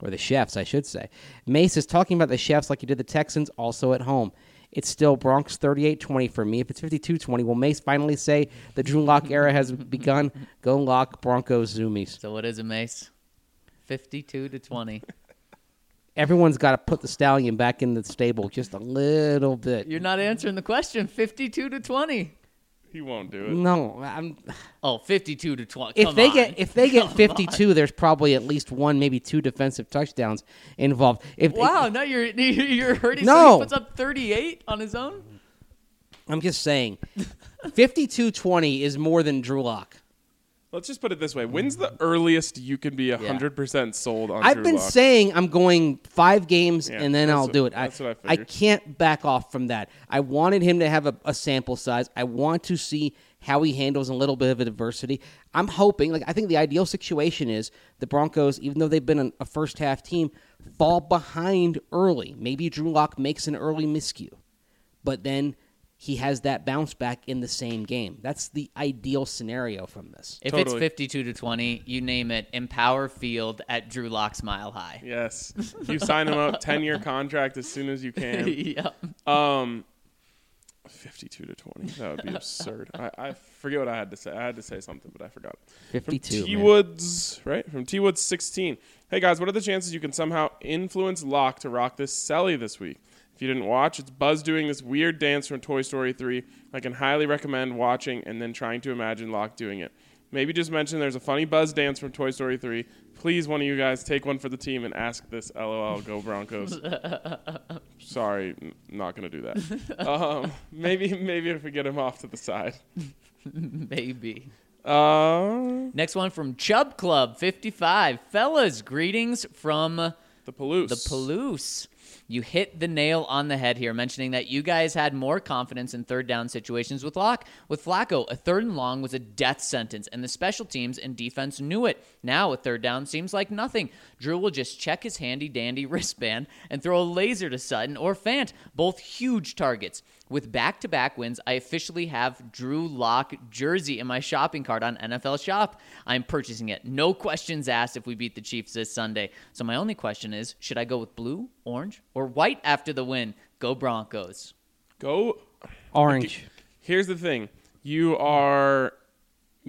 or the Chefs, I should say. Mace is talking about the Chefs like he did the Texans, also at home. It's still Bronx 38 20 for me. If it's 52 20, will Mace finally say the Drew Lock era has begun? Go Lock, Broncos, Zoomies.
So what is it, Mace? Fifty-two to twenty.
Everyone's got to put the stallion back in the stable just a little bit.
You're not answering the question. Fifty-two to twenty.
He won't do it.
No, I'm,
Oh, 52 to 20.
if
Come
they
on.
get if they get
Come
52, there's probably at least one, maybe two defensive touchdowns involved. If
Wow, no, you're you're hurting.
No.
So he puts up 38 on his own.
I'm just saying, 52-20 is more than Drew Lock.
Let's just put it this way: When's the earliest you can be hundred percent sold on?
I've
Drew
been
Lock?
saying I'm going five games
Yeah,
and then
that's
I'll
what-
do it.
that's
I,
what I
I
figured.
can't back off from that. I wanted him to have a, a sample size. I want to see how he handles a little bit of adversity. I'm hoping, like I think the ideal situation is the Broncos, even though they've been an- a first half team, fall behind early. Maybe Drew Lock makes an early miscue, but then he has that bounce back in the same game. That's the ideal scenario from this.
If
Totally.
it's 52 to 20, you name it Empower Field at Drew Lock's Mile High.
Yes, you sign him up, ten-year contract as soon as you can.
yeah.
Um, fifty-two to twenty. That would be absurd. I, I forget what I had to say. I had to say something, but I forgot.
52.
From T Woods, right? From T Woods 16. Hey guys, what are the chances you can somehow influence Lock to rock this Selly this week? If you didn't watch, it's Buzz doing this weird dance from Toy Story 3. I can highly recommend watching and then trying to imagine Lock doing it. Maybe just mention there's a funny Buzz dance from Toy Story 3. Please, one of you guys take one for the team and ask this. LOL, go Broncos. Sorry, n- not gonna do that. um, maybe, maybe if we get him off to the side.
Maybe.
Uh,
Next one from Chub Club 55. Fellas, greetings from
the Palouse.
the Palouse. You hit the nail on the head here, mentioning that you guys had more confidence in third down situations with Lock. With Flacco, a third and long was a death sentence, and the special teams and defense knew it. Now, a third down seems like nothing. Drew will just check his handy dandy wristband and throw a laser to Sutton or Fant, both huge targets. With back to back wins, I officially have Drew Lock jersey in my shopping cart on NFL Shop. I'm purchasing it. No questions asked if we beat the Chiefs this Sunday. So my only question is should I go with blue, orange, or white after the win? Go Broncos.
Go
Orange.
Here's the thing: you are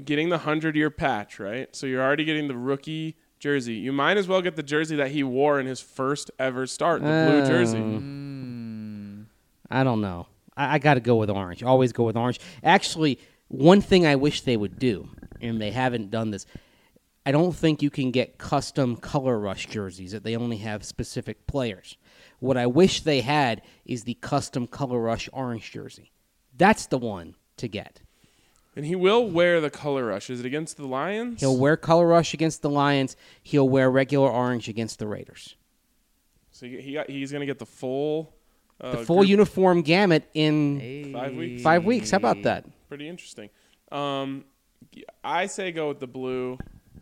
getting the hundred year patch, right? So you're already getting the rookie jersey. You might as well get the jersey that he wore in his first ever start, the blue jersey. Mm.
I don't know. I, I got to go with orange. Always go with orange. Actually, one thing I wish they would do, and they haven't done this. I don't think you can get custom color rush jerseys that they only have specific players. What I wish they had is the custom color rush orange jersey. That's the one to get.
And he will wear the color rush. Is it against the Lions?
He'll wear color rush against the Lions. He'll wear regular orange against the Raiders.
So he, got, he's gonna get the full. Uh,
The full uniform gamut in
Five weeks.
five weeks. How about that?
Pretty interesting. Um, I say go with the blue,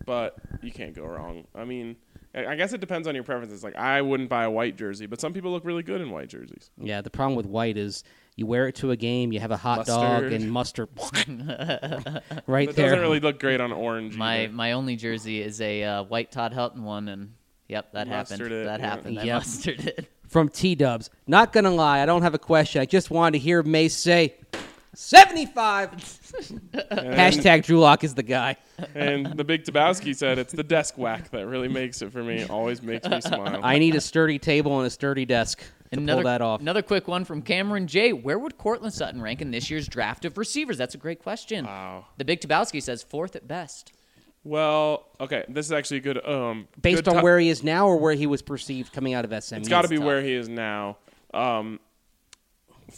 but you can't go wrong. I mean, I I guess it depends on your preferences. Like I wouldn't buy a white jersey, but some people look really good in white jerseys.
Yeah, the problem with white is you wear it to a game, you have a hot dog and mustard right
It
there.
doesn't really look great on orange.
My
either.
my only jersey is a uh, white Todd Helton one, and yep, that happened.
Mustered it,
that
yeah.
happened. I
Yep.
mustered it.
From T Dubs. Not gonna lie, I don't have a question. I just wanted to hear Mace say seventy-five. Hashtag Drew Lock is the guy.
and the big Tabowski said it's the desk whack that really makes it for me. Always makes me smile.
I need a sturdy table and a sturdy desk to
Another,
pull that off.
another quick one from Cameron J. Where would Courtland Sutton rank in this year's draft of receivers? That's a great question.
Wow.
The Big Tabowski says fourth at best.
Well, okay, this is actually a good. Um,
Based
good
on
ti-
where he is now or where he was perceived coming out of SMU.
it's got to be
tough.
where he is now. Um,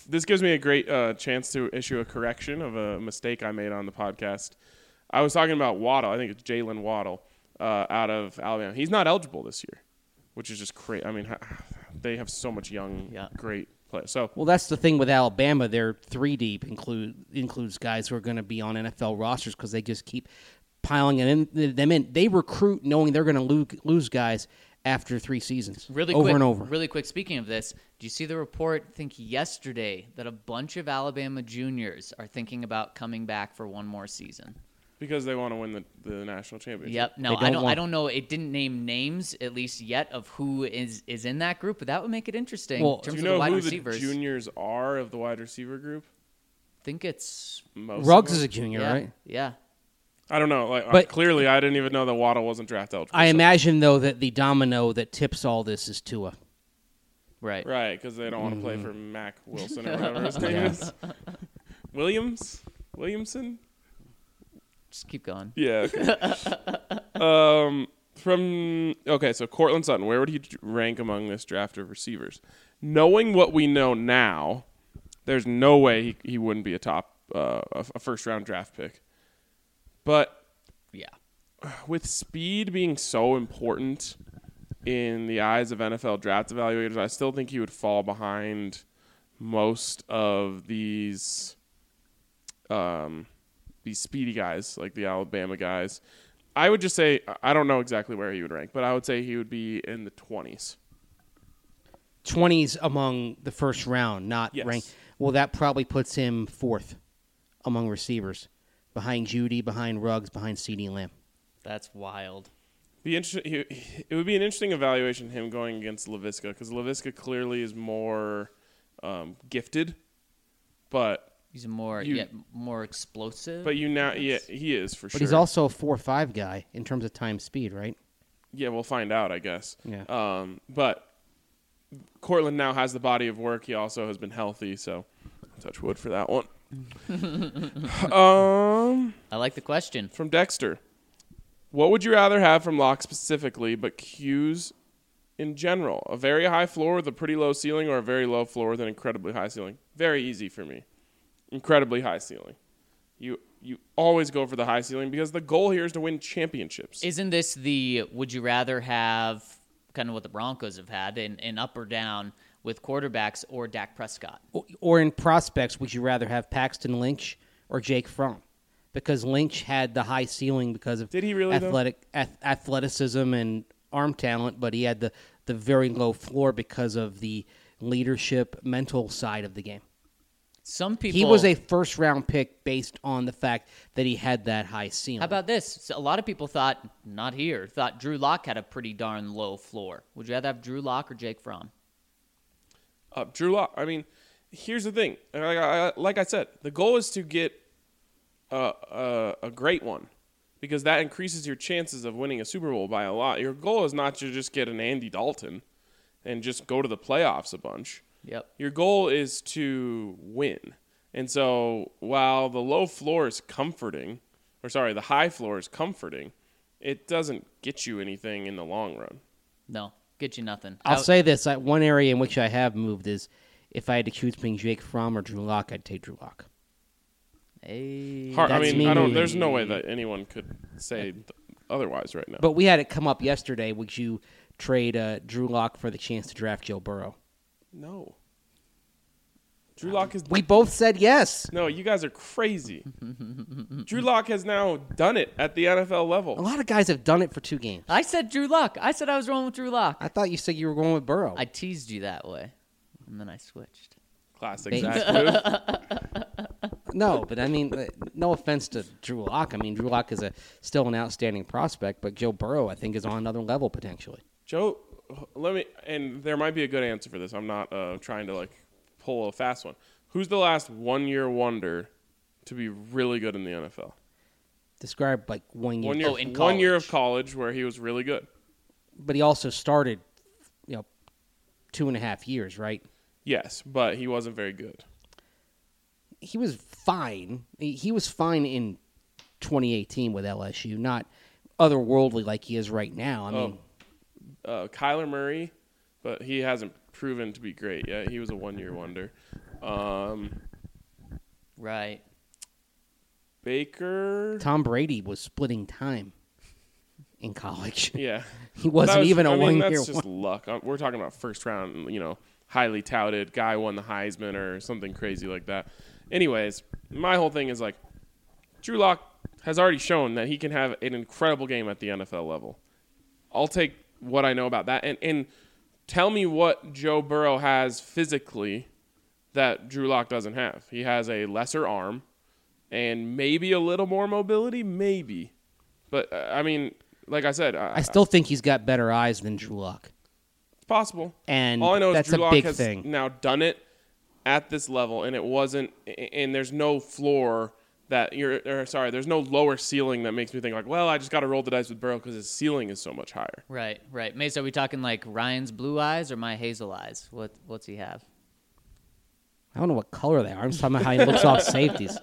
this gives me a great uh, chance to issue a correction of a mistake I made on the podcast. I was talking about Waddle. I think it's Jaylen Waddle uh, out of Alabama. He's not eligible this year, which is just crazy. I mean, ha- they have so much young,
Yeah.
great players. So
Well, that's the thing with Alabama. They're three deep. Include includes guys who are going to be on NFL rosters because they just keep piling it in, them in. They recruit knowing they're going to lose, lose guys after three seasons.
Really
over
quick,
and over.
Really quick. Speaking of this, do you see the report? I think yesterday that a bunch of Alabama juniors are thinking about coming back for one more season.
because they want to win the, the national championship.
Yep. No,
They
I
don't
don't. I don't know. It didn't name names at least yet of who is is in that group, but that would make it interesting
Well,
in
Do
terms
you
of the wide
who
receivers.
the juniors are of the wide receiver group?
I think it's
Most of
Ruggs
them?
is a junior,
yeah,
right?
Yeah.
I don't know. Like
But-
clearly, I didn't even know that Waddle wasn't draft eligible.
I
so-
imagine though that the domino that tips all this is Tua.
Right.
right because they don't want to play
Mm-hmm.
for Mac Wilson or whatever his name is. Williams, Williamson.
Just keep going.
Yeah. Okay. um. From okay, so Courtland Sutton, where would he rank among this draft of receivers? Knowing what we know now, there's no way he, he wouldn't be a top uh, a, a first round draft pick. But
Yeah.
with speed being so important in the eyes of NFL draft evaluators, I still think he would fall behind most of these um, these speedy guys, like the Alabama guys. I would just say I don't know exactly where he would rank, but I would say he would be in the twenties.
Twenties among the first round, not
Yes.
ranked. Well, that probably puts him fourth among receivers, behind Jeudy, behind Ruggs, behind CeeDee Lamb.
That's wild.
Be interesting. He, it would be an interesting evaluation him going against Laviska because Laviska clearly is more um, gifted, but
He's more
You-
yeah, more explosive.
but you now yeah he is for
But
sure.
But he's also a four-five guy in terms of time speed, right?
Yeah, we'll find out, I guess.
Yeah.
Um, but Courtland now has the body of work. He also has been healthy, so touch wood for that one. um,
I like the question.
from Dexter, what would you rather have from Lock specifically, but Q's in general? A very high floor with a pretty low ceiling, or a very low floor with an incredibly high ceiling? Very easy for me. Incredibly high ceiling. You you always go for the high ceiling because the goal here is to win championships.
Isn't this the would you rather have kind of what the Broncos have had in, in up or down with quarterbacks or Dak Prescott?
O- Or in prospects, would you rather have Paxton Lynch or Jake Fromm? Because Lynch had the high ceiling because of
Did he really,
athletic ath- athleticism and arm talent, but he had the, the very low floor because of the leadership mental side of the game.
Some people
He was a first round pick based on the fact that he had that high ceiling.
How about this? So a lot of people thought not here. Thought Drew Lock had a pretty darn low floor. Would you rather have Drew Lock or Jake Fromm?
Uh, Drew Lock. I mean, here's the thing. Like I, like I said, the goal is to get a, a, a great one because that increases your chances of winning a Super Bowl by a lot. Your goal is not to just get an Andy Dalton and just go to the playoffs a bunch.
Yep.
Your goal is to win. And so while the low floor is comforting, or sorry, the high floor is comforting, it doesn't get you anything in the long run.
No, get you nothing.
I'll
How-
say this: I, one area in which I have moved is if I had to choose between Jake Fromm or Drew Lock, I'd take Drew Lock.
Hey,
Hard, I
That's
mean, I don't. There's no way that anyone could say th- otherwise right now.
But we had it come up yesterday. Would you trade uh, Drew Lock for the chance to draft Joe Burrow?
no. Drew Lock is.
We both said yes.
No, you guys are crazy. Drew Lock has now done it at the NFL level.
A lot of guys have done it for two games.
I said Drew Lock. I said I was rolling with Drew Lock.
I thought you said you were going with Burrow.
I teased you that way, and then I switched.
Classic
Thank
Zac move.
no, but I mean, uh, no offense to Drew Lock. I mean, Drew Lock is a still an outstanding prospect, but Joe Burrow, I think, is on another level potentially.
Joe, let me. And there might be a good answer for this. I'm not uh, trying to like pull a fast one. Who's the last one-year wonder to be really good in the NFL?
Describe like one year,
One year,
Oh, in
one year of
college.
college where he was really good.
but he also started, you know, two and a half years, right?
Yes, but he wasn't very good.
he was fine. He, he was fine in 2018 with LSU, not otherworldly like he is right now. I mean,
uh, Kyler Murray, but he hasn't proven to be great yet. He was a one-year wonder. Um,
Right.
Baker,
Tom Brady was splitting time in college.
yeah,
he wasn't
was-
even a
I mean,
one year.
That's just luck. We're talking about first round, you know, highly touted guy won the Heisman or something crazy like that. Anyways, my whole thing is like, Drew Lock has already shown that he can have an incredible game at the NFL level. I'll take what I know about that. And and tell me what Joe Burrow has physically that Drew Lock doesn't have. He has a lesser arm and maybe a little more mobility, maybe. But uh, I mean, like I said, I,
I still think he's got better eyes than Drew Lock.
it's possible.
And
all I know is Drew Lock has
thing.
now done it at this level, and it wasn't. And there's no floor that you're. Or sorry, there's no lower ceiling that makes me think like, well, I just got to roll the dice with Burrow because his ceiling is so much higher.
Right, right. Mace, are we talking like Ryan's blue eyes or my hazel eyes? What what's he have?
I don't know what color they are. I'm just talking about how he looks off safeties.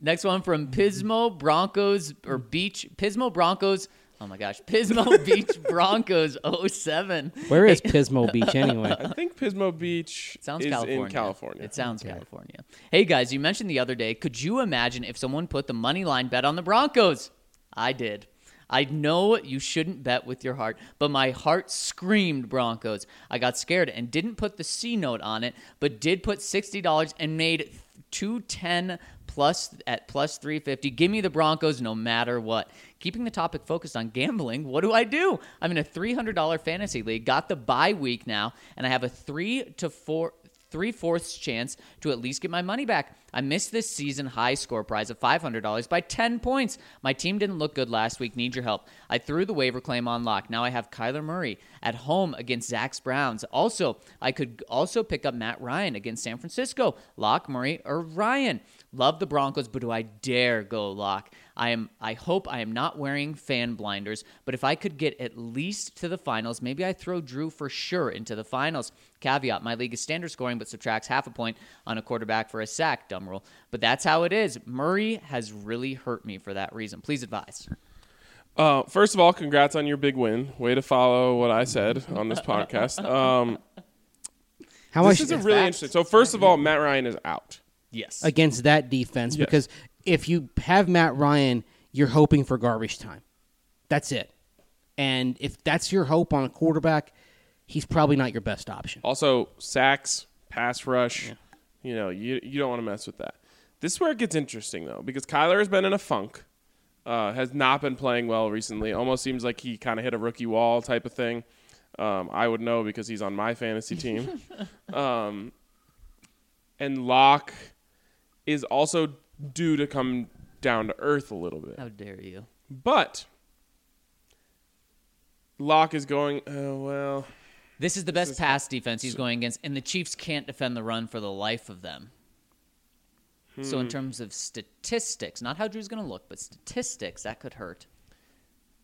Next one from Pismo Broncos or Beach Pismo Broncos. Oh my gosh, Pismo Beach Broncos 07.
Where is Pismo Beach anyway?
I think Pismo Beach
Sounds
is
California.
in California.
It sounds California. Hey guys, you mentioned the other day. Could you imagine if someone put the money line bet on the Broncos? I did. I know you shouldn't bet with your heart, but my heart screamed Broncos. I got scared and didn't put the C note on it, but did put sixty dollars and made two ten plus at plus three fifty. Give me the Broncos no matter what. Keeping the topic focused on gambling, what do I do? I'm in a three hundred dollar fantasy league. Got the bye week now, and I have a three to four three fourths chance to at least get my money back. I missed this season high score prize of $500 by 10 points. My team didn't look good last week. Need your help. I threw the waiver claim on lock. Now I have Kyler Murray at home against Zac's Browns. Also, I could also pick up Matt Ryan against San Francisco. Lock Murray or Ryan. Love the Broncos, but do I dare go lock? I am. I hope I am not wearing fan blinders, but if I could get at least to the finals, maybe I throw Drew for sure into the finals. Caveat: My league is standard scoring, but subtracts half a point on a quarterback for a sack. Dumb rule, but that's how it is. Murray has really hurt me for that reason. Please advise.
Uh, first of all, congrats on your big win. Way to follow what I said on this podcast. Um,
How
this
much
is a really interesting. So first of all, Matt Ryan is out.
Yes.
against that defense?
Yes.
Because if you have Matt Ryan, you're hoping for garbage time. That's it. And if that's your hope on a quarterback, he's probably not your best option.
Also, sacks, pass rush. You know, you you don't want to mess with that. This is where it gets interesting though, because Kyler has been in a funk. Uh, has not been playing well recently. Almost seems like he kind of hit a rookie wall type of thing. Um, I would know because he's on my fantasy team. um, and Lock is also due to come down to earth a little bit.
How dare you?
But Lock is going. oh, well,
This is the best pass defense he's going against, and the Chiefs can't defend the run for the life of them. So,
Hmm.
in terms of statistics, not how Drew's going to look, but statistics, that could hurt.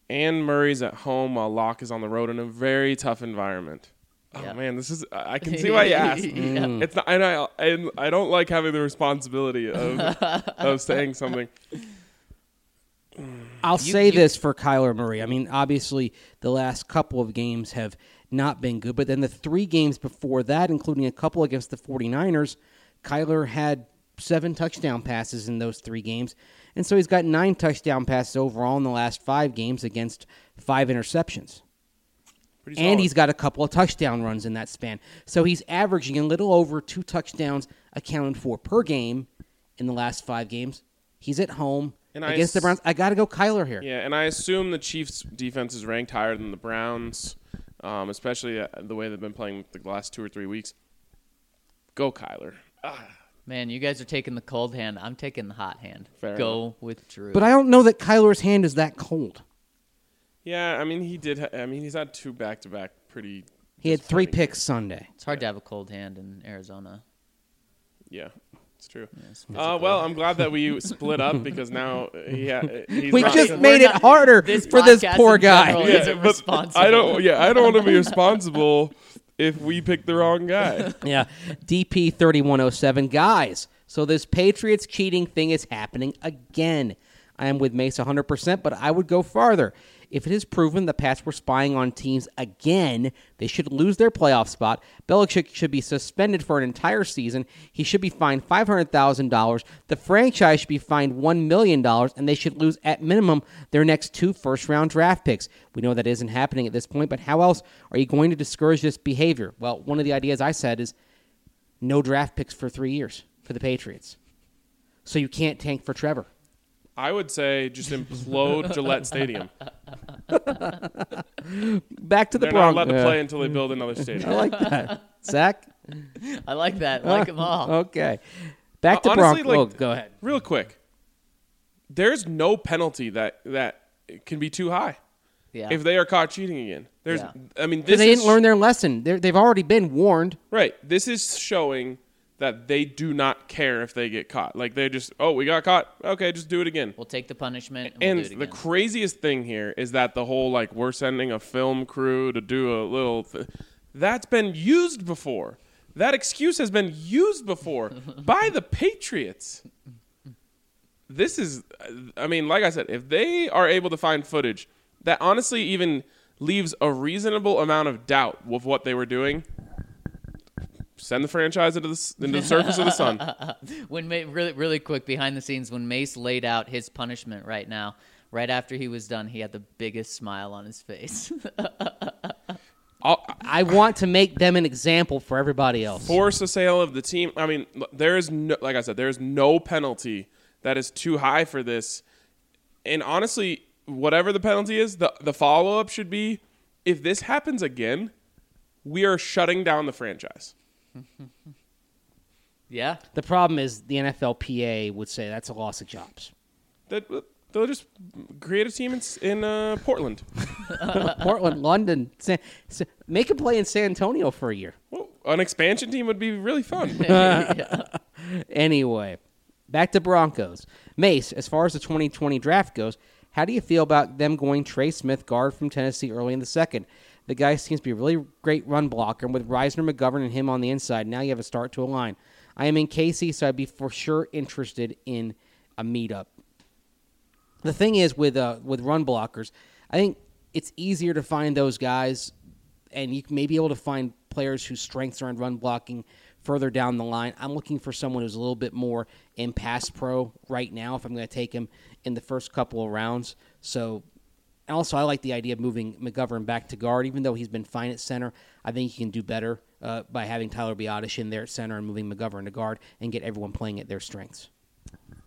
and Murray's at home while Lock is on the road in a very tough environment. Oh
Yeah.
man, this is I I can see why you asked.
Yeah. Mm.
It's not, and I and I don't like having the responsibility of of saying something.
I'll
You-
say
you-
this for Kyler Murray. I mean, obviously, the last couple of games have not been good, but then the three games before that, including a couple against the 49ers, Kyler had seven touchdown passes in those three games. And so he's got nine touchdown passes overall in the last five games against five interceptions.
Pretty
And
solid.
he's got a couple of touchdown runs in that span. So he's averaging a little over two touchdowns accounted for per game in the last five games. He's at home
And I
against the Browns. I got to go Kyler here.
yeah, and I assume the Chiefs' defense is ranked higher than the Browns, um, especially uh, the way they've been playing the last two or three weeks. Go Kyler.
Man, you guys are taking the cold hand. I'm taking the hot hand.
Fair
Go with Drew.
But I don't know that Kyler's hand is that cold.
Yeah, I mean he did. Ha- I mean he's had two back to back pretty.
He had three
disappointing
picks Sunday.
it's hard to have a cold hand in Arizona.
Yeah, it's true.
It's
Uh, well, I'm glad that we split up because now he ha- he's
We
not-
just
We're
made it
not-
harder
this
for this poor guy.
Yeah,
isn't
but
responsible.
I don't. Yeah, I don't want to be responsible if we pick the wrong guy.
yeah, DP thirty one oh seven guys. So this Patriots cheating thing is happening again. I am with Mace 100%, but I would go farther. If it is proven the Pats were spying on teams again, they should lose their playoff spot. Belichick should be suspended for an entire season. He should be fined $500,000. The franchise should be fined $1 million, and they should lose at minimum their next two first round draft picks. We know that isn't happening at this point, but how else are you going to discourage this behavior? Well, one of the ideas I said is no draft picks for three years for the Patriots. So you can't tank for Trevor.
I would say just implode Gillette Stadium.
Back to the
They're not
Broncos.
allowed to play until they build another stadium.
I
stadium.
like that. Zac?
I like that. I like them all.
Okay. Back to
Uh, honestly,
Broncos.
like-
oh, go ahead.
Real quick, there's no penalty that that can be too high
Yeah.
if they are caught cheating again. There's,
Yeah.
I mean,
Because
this
they
is
didn't learn their lesson. They're, they've already been warned.
right. This is showing that they do not care if they get caught. Like they just, oh, we got caught. Okay, just do it again.
we'll take the punishment and,
And
we'll do it
the craziest thing here is that the whole like we're sending a film crew to do a little th- that's been used before. That excuse has been used before by the Patriots. This is I mean, like I said, if they are able to find footage that honestly even leaves a reasonable amount of doubt with what they were doing, send the franchise into the, into the surface of the sun.
when Ma- really really quick behind the scenes when Mace laid out his punishment right now, right after he was done, he had the biggest smile on his face.
I'll,
I want to make them an example for everybody else.
force a sale of the team. I mean, l- there is no, like I said, there is no penalty that is too high for this. And honestly, whatever the penalty is, the the follow up should be if this happens again, we are shutting down the franchise.
yeah.
the problem is the NFLPA would say that's a loss of jobs.
That they'll just create a team in, in uh, Portland.
Portland, London, San, Sa- make a play in San Antonio for a year.
Well, an expansion team would be really fun.
Anyway, back to Broncos. Mace, as far as the 2020 draft goes, how do you feel about them going Trey Smith, guard from Tennessee, early in the second? The guy seems to be a really great run blocker, and with Risner, McGovern, and him on the inside, now you have a start to a line. I am in KC, so I'd be for sure interested in a meetup. The thing is with uh, with run blockers, I think it's easier to find those guys, and you may be able to find players whose strengths are in run blocking further down the line. I'm looking for someone who's a little bit more in pass pro right now. If I'm going to take him in the first couple of rounds, so. Also, I like the idea of moving McGovern back to guard, even though he's been fine at center. I think he can do better uh, by having Tyler Biadasz in there at center and moving McGovern to guard and get everyone playing at their strengths.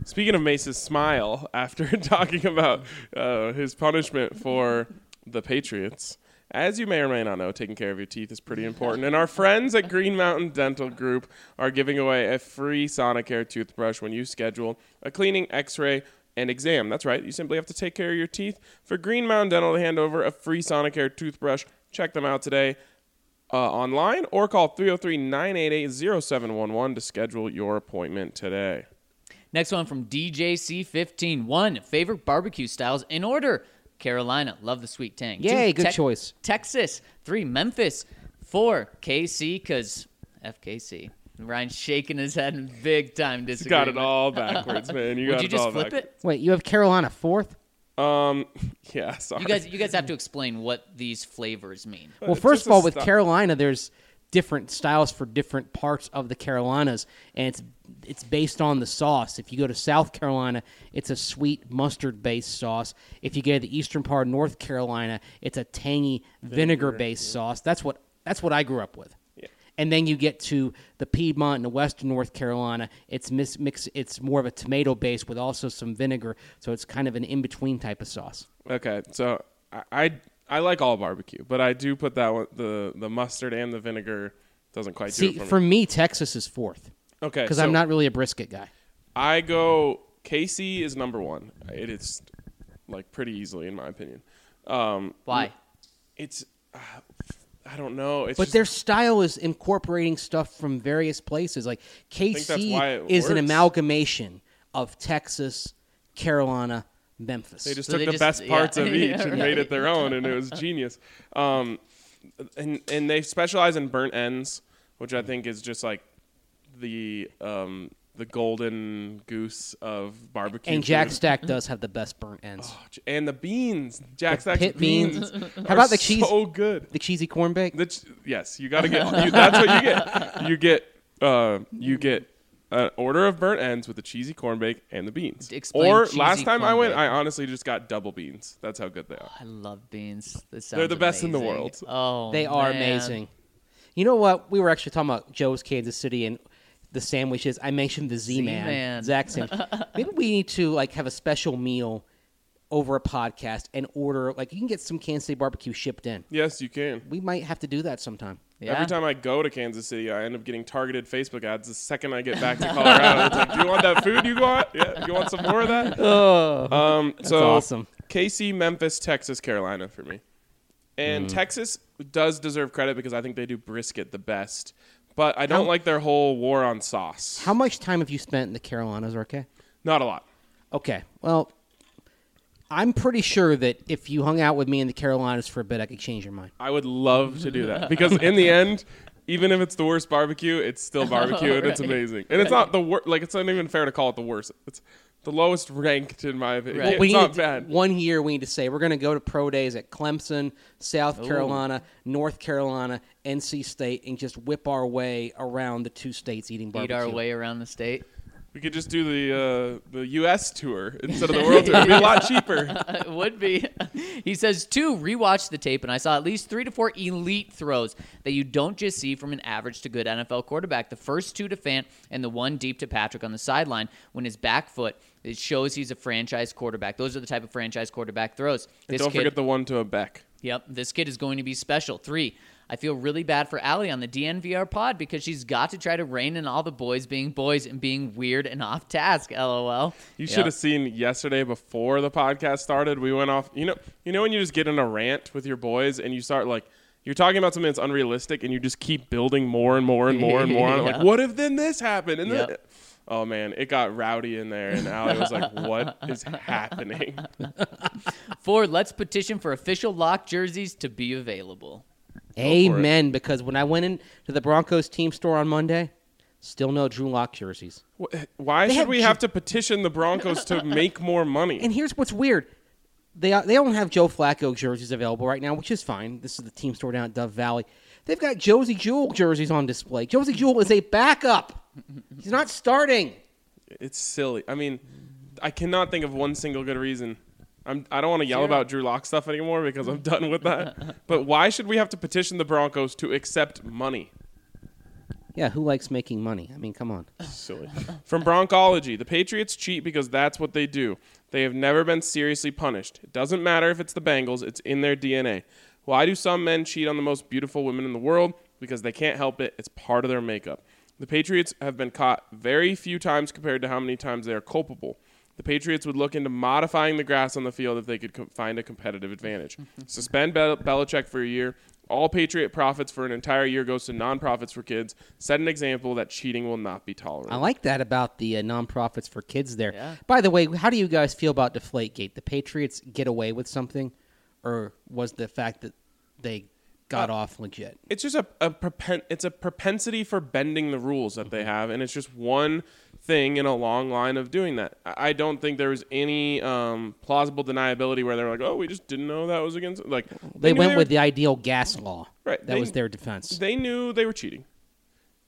Speaking of Mace's smile after talking about uh, his punishment for the Patriots, as you may or may not know, taking care of your teeth is pretty important. And our friends at Green Mountain Dental Group are giving away a free Sonicare toothbrush when you schedule a cleaning, x ray, and exam. That's right, you simply have to take care of your teeth. For Green Mountain Dental to hand over a free Sonicare toothbrush, check them out today uh, online or call 303 988 0711 to schedule your appointment today.
Next one from DJC15. One, favorite barbecue styles in order. Carolina, love the sweet tang.
Yay,
Two,
good choice.
Texas. Three, Memphis. Four, KC, because FKC. Ryan's shaking his head in big time
You
disagreement.
got it all backwards, man. You
Would
got
you
it
just
all
flip
back.
it?
Wait, you have Carolina fourth?
Um, yeah, sorry.
You guys, you guys have to explain what these flavors mean.
Well,
It's
first of all, with
style.
Carolina, there's different styles for different parts of the Carolinas, and it's it's based on the sauce. If you go to South Carolina, it's a sweet mustard-based sauce. If you go to the eastern part of North Carolina, it's a tangy vinegar-based sauce. That's what that's what I grew up with. And then you get to the Piedmont and the Western North Carolina. It's mis- mix. It's more of a tomato base with also some vinegar, so it's kind of an in-between type of sauce.
Okay, so I, I I like all barbecue, but I do put that one the the mustard and the vinegar doesn't quite do
See,
it for,
for
me.
me, Texas is fourth
Okay,
because
so
I'm not really a brisket guy.
I go KC is number one. It is like pretty easily in my opinion. Um,
Why?
it's uh, I don't know. It's
But
just,
their style is incorporating stuff from various places. Like KC
is it
is an amalgamation of Texas, Carolina, Memphis.
They just
So
took
they
the
just-
best
yeah.
parts of each
Yeah,
and
right.
made it their own, and it was genius. Um, and and they specialize in burnt ends, which I think is just like the um, the golden goose of barbecue.
and Jack
food.
Stack does have the best burnt ends.
and the beans, Jack
The
Stack's
pit
beans.
beans. How about the cheese?
So good.
The cheesy corn bake.
The ch- yes, you got to get. You, that's what you get. You get. Uh, you get an order of burnt ends with the cheesy corn bake and the beans.
Explain
or last time I went,
bake.
I honestly just got double beans. That's how good they are.
I love beans.
They're
sounds
the best in the world.
Oh,
They are
man.
amazing. You know what? We were actually talking about Joe's Kansas City, and the sandwiches. I mentioned the Z Man,
Z-Man.
Zac sandwich. Maybe we need to like have a special meal over a podcast and order like you can get some Kansas City barbecue shipped in.
Yes, you can.
We might have to do that sometime.
Yeah.
Every time I go to Kansas City, I end up getting targeted Facebook ads. The second I get back to Colorado, it's like, "Do you want that food you want? Yeah, you want some more of that?" um, so
awesome.
KC, Memphis, Texas, Carolina for me. And
Mm.
Texas does deserve credit because I think they do brisket the best. But I don't
How-
like their whole war on sauce.
How much time have you spent in the Carolinas, okay?
Not a lot.
Okay. Well, I'm pretty sure that if you hung out with me in the Carolinas for a bit, I could change your mind.
I would love to do that because in the end, even if it's the worst barbecue, it's still barbecue and it's amazing. And it's not the worst. Like it's not even fair to call it the worst. It's the lowest ranked in my opinion.
Right.
It's
we
not
need
bad.
one year. We need to say we're going to go to pro days at Clemson, South Carolina, North Carolina, NC State, and just whip our way around the two states eating barbecue.
Eat
barbecue.
our way around the state.
We could just do the uh, the U.S. tour instead of the world tour. It'd be a lot cheaper.
it would be. he says, two, rewatch the tape, and I saw at least three to four elite throws that you don't just see from an average to good NFL quarterback. The first two to Fant and the one deep to Patrick on the sideline when his back foot. It shows he's a franchise quarterback. Those are the type of franchise quarterback throws.
And don't
kid,
forget the one to a Beck.
Yep, this kid is going to be special. Three, I feel really bad for Allie on the DNVR pod because she's got to try to rein in all the boys being boys and being weird and off task. LOL.
You
Yep.
should have seen yesterday before the podcast started. We went off. You know, you know when you just get in a rant with your boys and you start like you're talking about something that's unrealistic and you just keep building more and more and more and more. on.
Yeah.
Like, what if then this happened? And then,
Yep.
Oh man, it got rowdy in there, and Allie was like, "What is happening?"
Four, let's petition for official lock jerseys to be available.
Amen. Because when I went into the Broncos team store on Monday, still no Drew Lock jerseys.
Wh- Why
They
should
have
we
Ju-
have to petition the Broncos to make more money?
And here's what's weird. They, they don't have Joe Flacco jerseys available right now, which is fine. This is the team store down at Dove Valley. They've got Josey Jewell jerseys on display. Josey Jewell is a backup. He's not starting.
It's silly. I mean, I cannot think of one single good reason. I'm, I don't want to yell
Zero.
about Drew Lock stuff anymore because I'm done with that. but why should we have to petition the Broncos to accept money?
Yeah, who likes making money? I mean, come on.
Silly. From Broncology, the Patriots cheat because that's what they do. They have never been seriously punished. It doesn't matter if it's the Bengals, it's in their DNA. Why do some men cheat on the most beautiful women in the world? Because they can't help it. It's part of their makeup. The Patriots have been caught very few times compared to how many times they are culpable. The Patriots would look into modifying the grass on the field if they could co- find a competitive advantage. Suspend Bel- Belichick for a year. All Patriot profits for an entire year goes to nonprofits for kids. Set an example that cheating will not be tolerated.
I like that about the uh, nonprofits for kids there.
Yeah.
By the way, how do you guys feel about Deflategate? The Patriots get away with something, or was the fact that they got off legit?
it's just a, a propen- it's a propensity for bending the rules that
Mm-hmm.
they have, and it's just one thing in a long line of doing that. I I don't think there was any um, plausible deniability where they're like, "Oh, we just didn't know that was against." Like
They
knew
went
were-
with the ideal gas law.
Right,
That
they-
was their defense.
They knew they were cheating,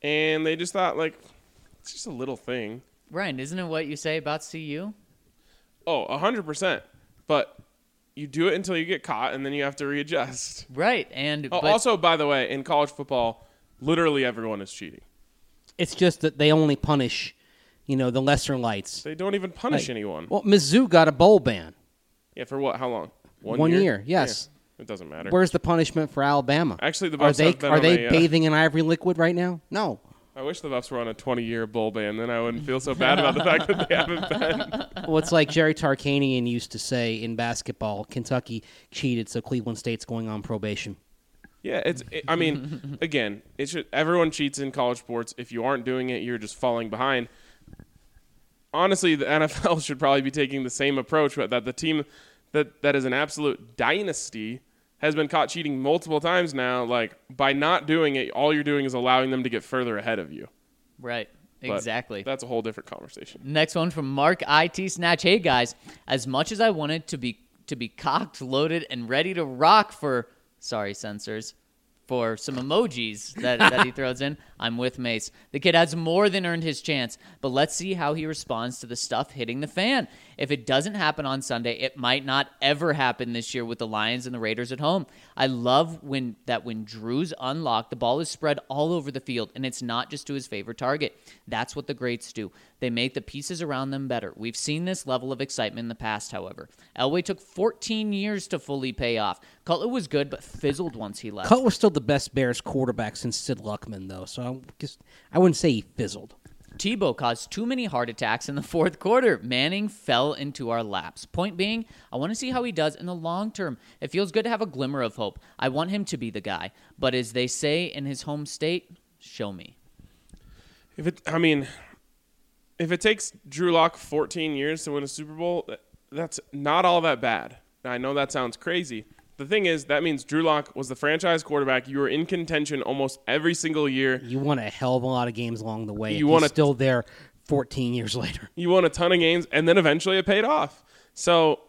and they just thought like, it's just a little thing.
Ryan, isn't it what you say about CU?
Oh, hundred percent. But you do it until you get caught, and then you have to readjust.
Right, and
Oh,
but
also, by the way, in college football, literally everyone is cheating.
It's just that they only punish, you know, the lesser lights.
They don't even punish
Like,
anyone.
Well, Mizzou got a bowl ban.
Yeah, for what? How long?
One year, yes.
Yeah, it doesn't matter.
Where's the punishment for Alabama?
Actually, the
are they
have been
are
on
they
a, uh,
bathing in ivory liquid right now? No.
I wish the Buffs were on a 20-year bowl ban. Then I wouldn't feel so bad about the fact that they haven't been.
Well, it's like Jerry Tarkanian used to say in basketball: Kentucky cheated, so Cleveland State's going on probation.
Yeah, it's. It, I mean, again, it's just, everyone cheats in college sports. If you aren't doing it, you're just falling behind. Honestly, the NFL should probably be taking the same approach, but that the team that that is an absolute dynasty has been caught cheating multiple times now. Like by not doing it, all you're doing is allowing them to get further ahead of you.
right,
But
exactly.
That's a whole different conversation.
Next one from Mark IT Snatch. Hey guys, as much as I wanted to be to be cocked, loaded, and ready to rock for sorry censors for some emojis that, that he throws in. I'm with Mace. The kid has more than earned his chance, but let's see how he responds to the stuff hitting the fan. If it doesn't happen on Sunday, it might not ever happen this year with the Lions and the Raiders at home. I love when that when Drew's unlocked, the ball is spread all over the field, and it's not just to his favorite target. That's what the greats do. They make the pieces around them better. We've seen this level of excitement in the past, however. Elway took 14 years to fully pay off. Cutler was good, but fizzled once he left.
Cutler's still the best Bears quarterback since Sid Luckman, though. So I just I wouldn't say he fizzled.
Tebow caused too many heart attacks in the fourth quarter. Manning fell into our laps. Point being, I want to see how he does in the long term. It feels good to have a glimmer of hope. I want him to be the guy. But as they say in his home state, show me.
If it, I mean, if it takes Drew Lock 14 years to win a Super Bowl, that's not all that bad. I know that sounds crazy. The thing is, that means Drew Lock was the franchise quarterback. You were in contention almost every single year.
You won a hell of a lot of games along the way.
You
You
won
won
a-
still there 14 years later.
You won a ton of games, and then eventually it paid off. So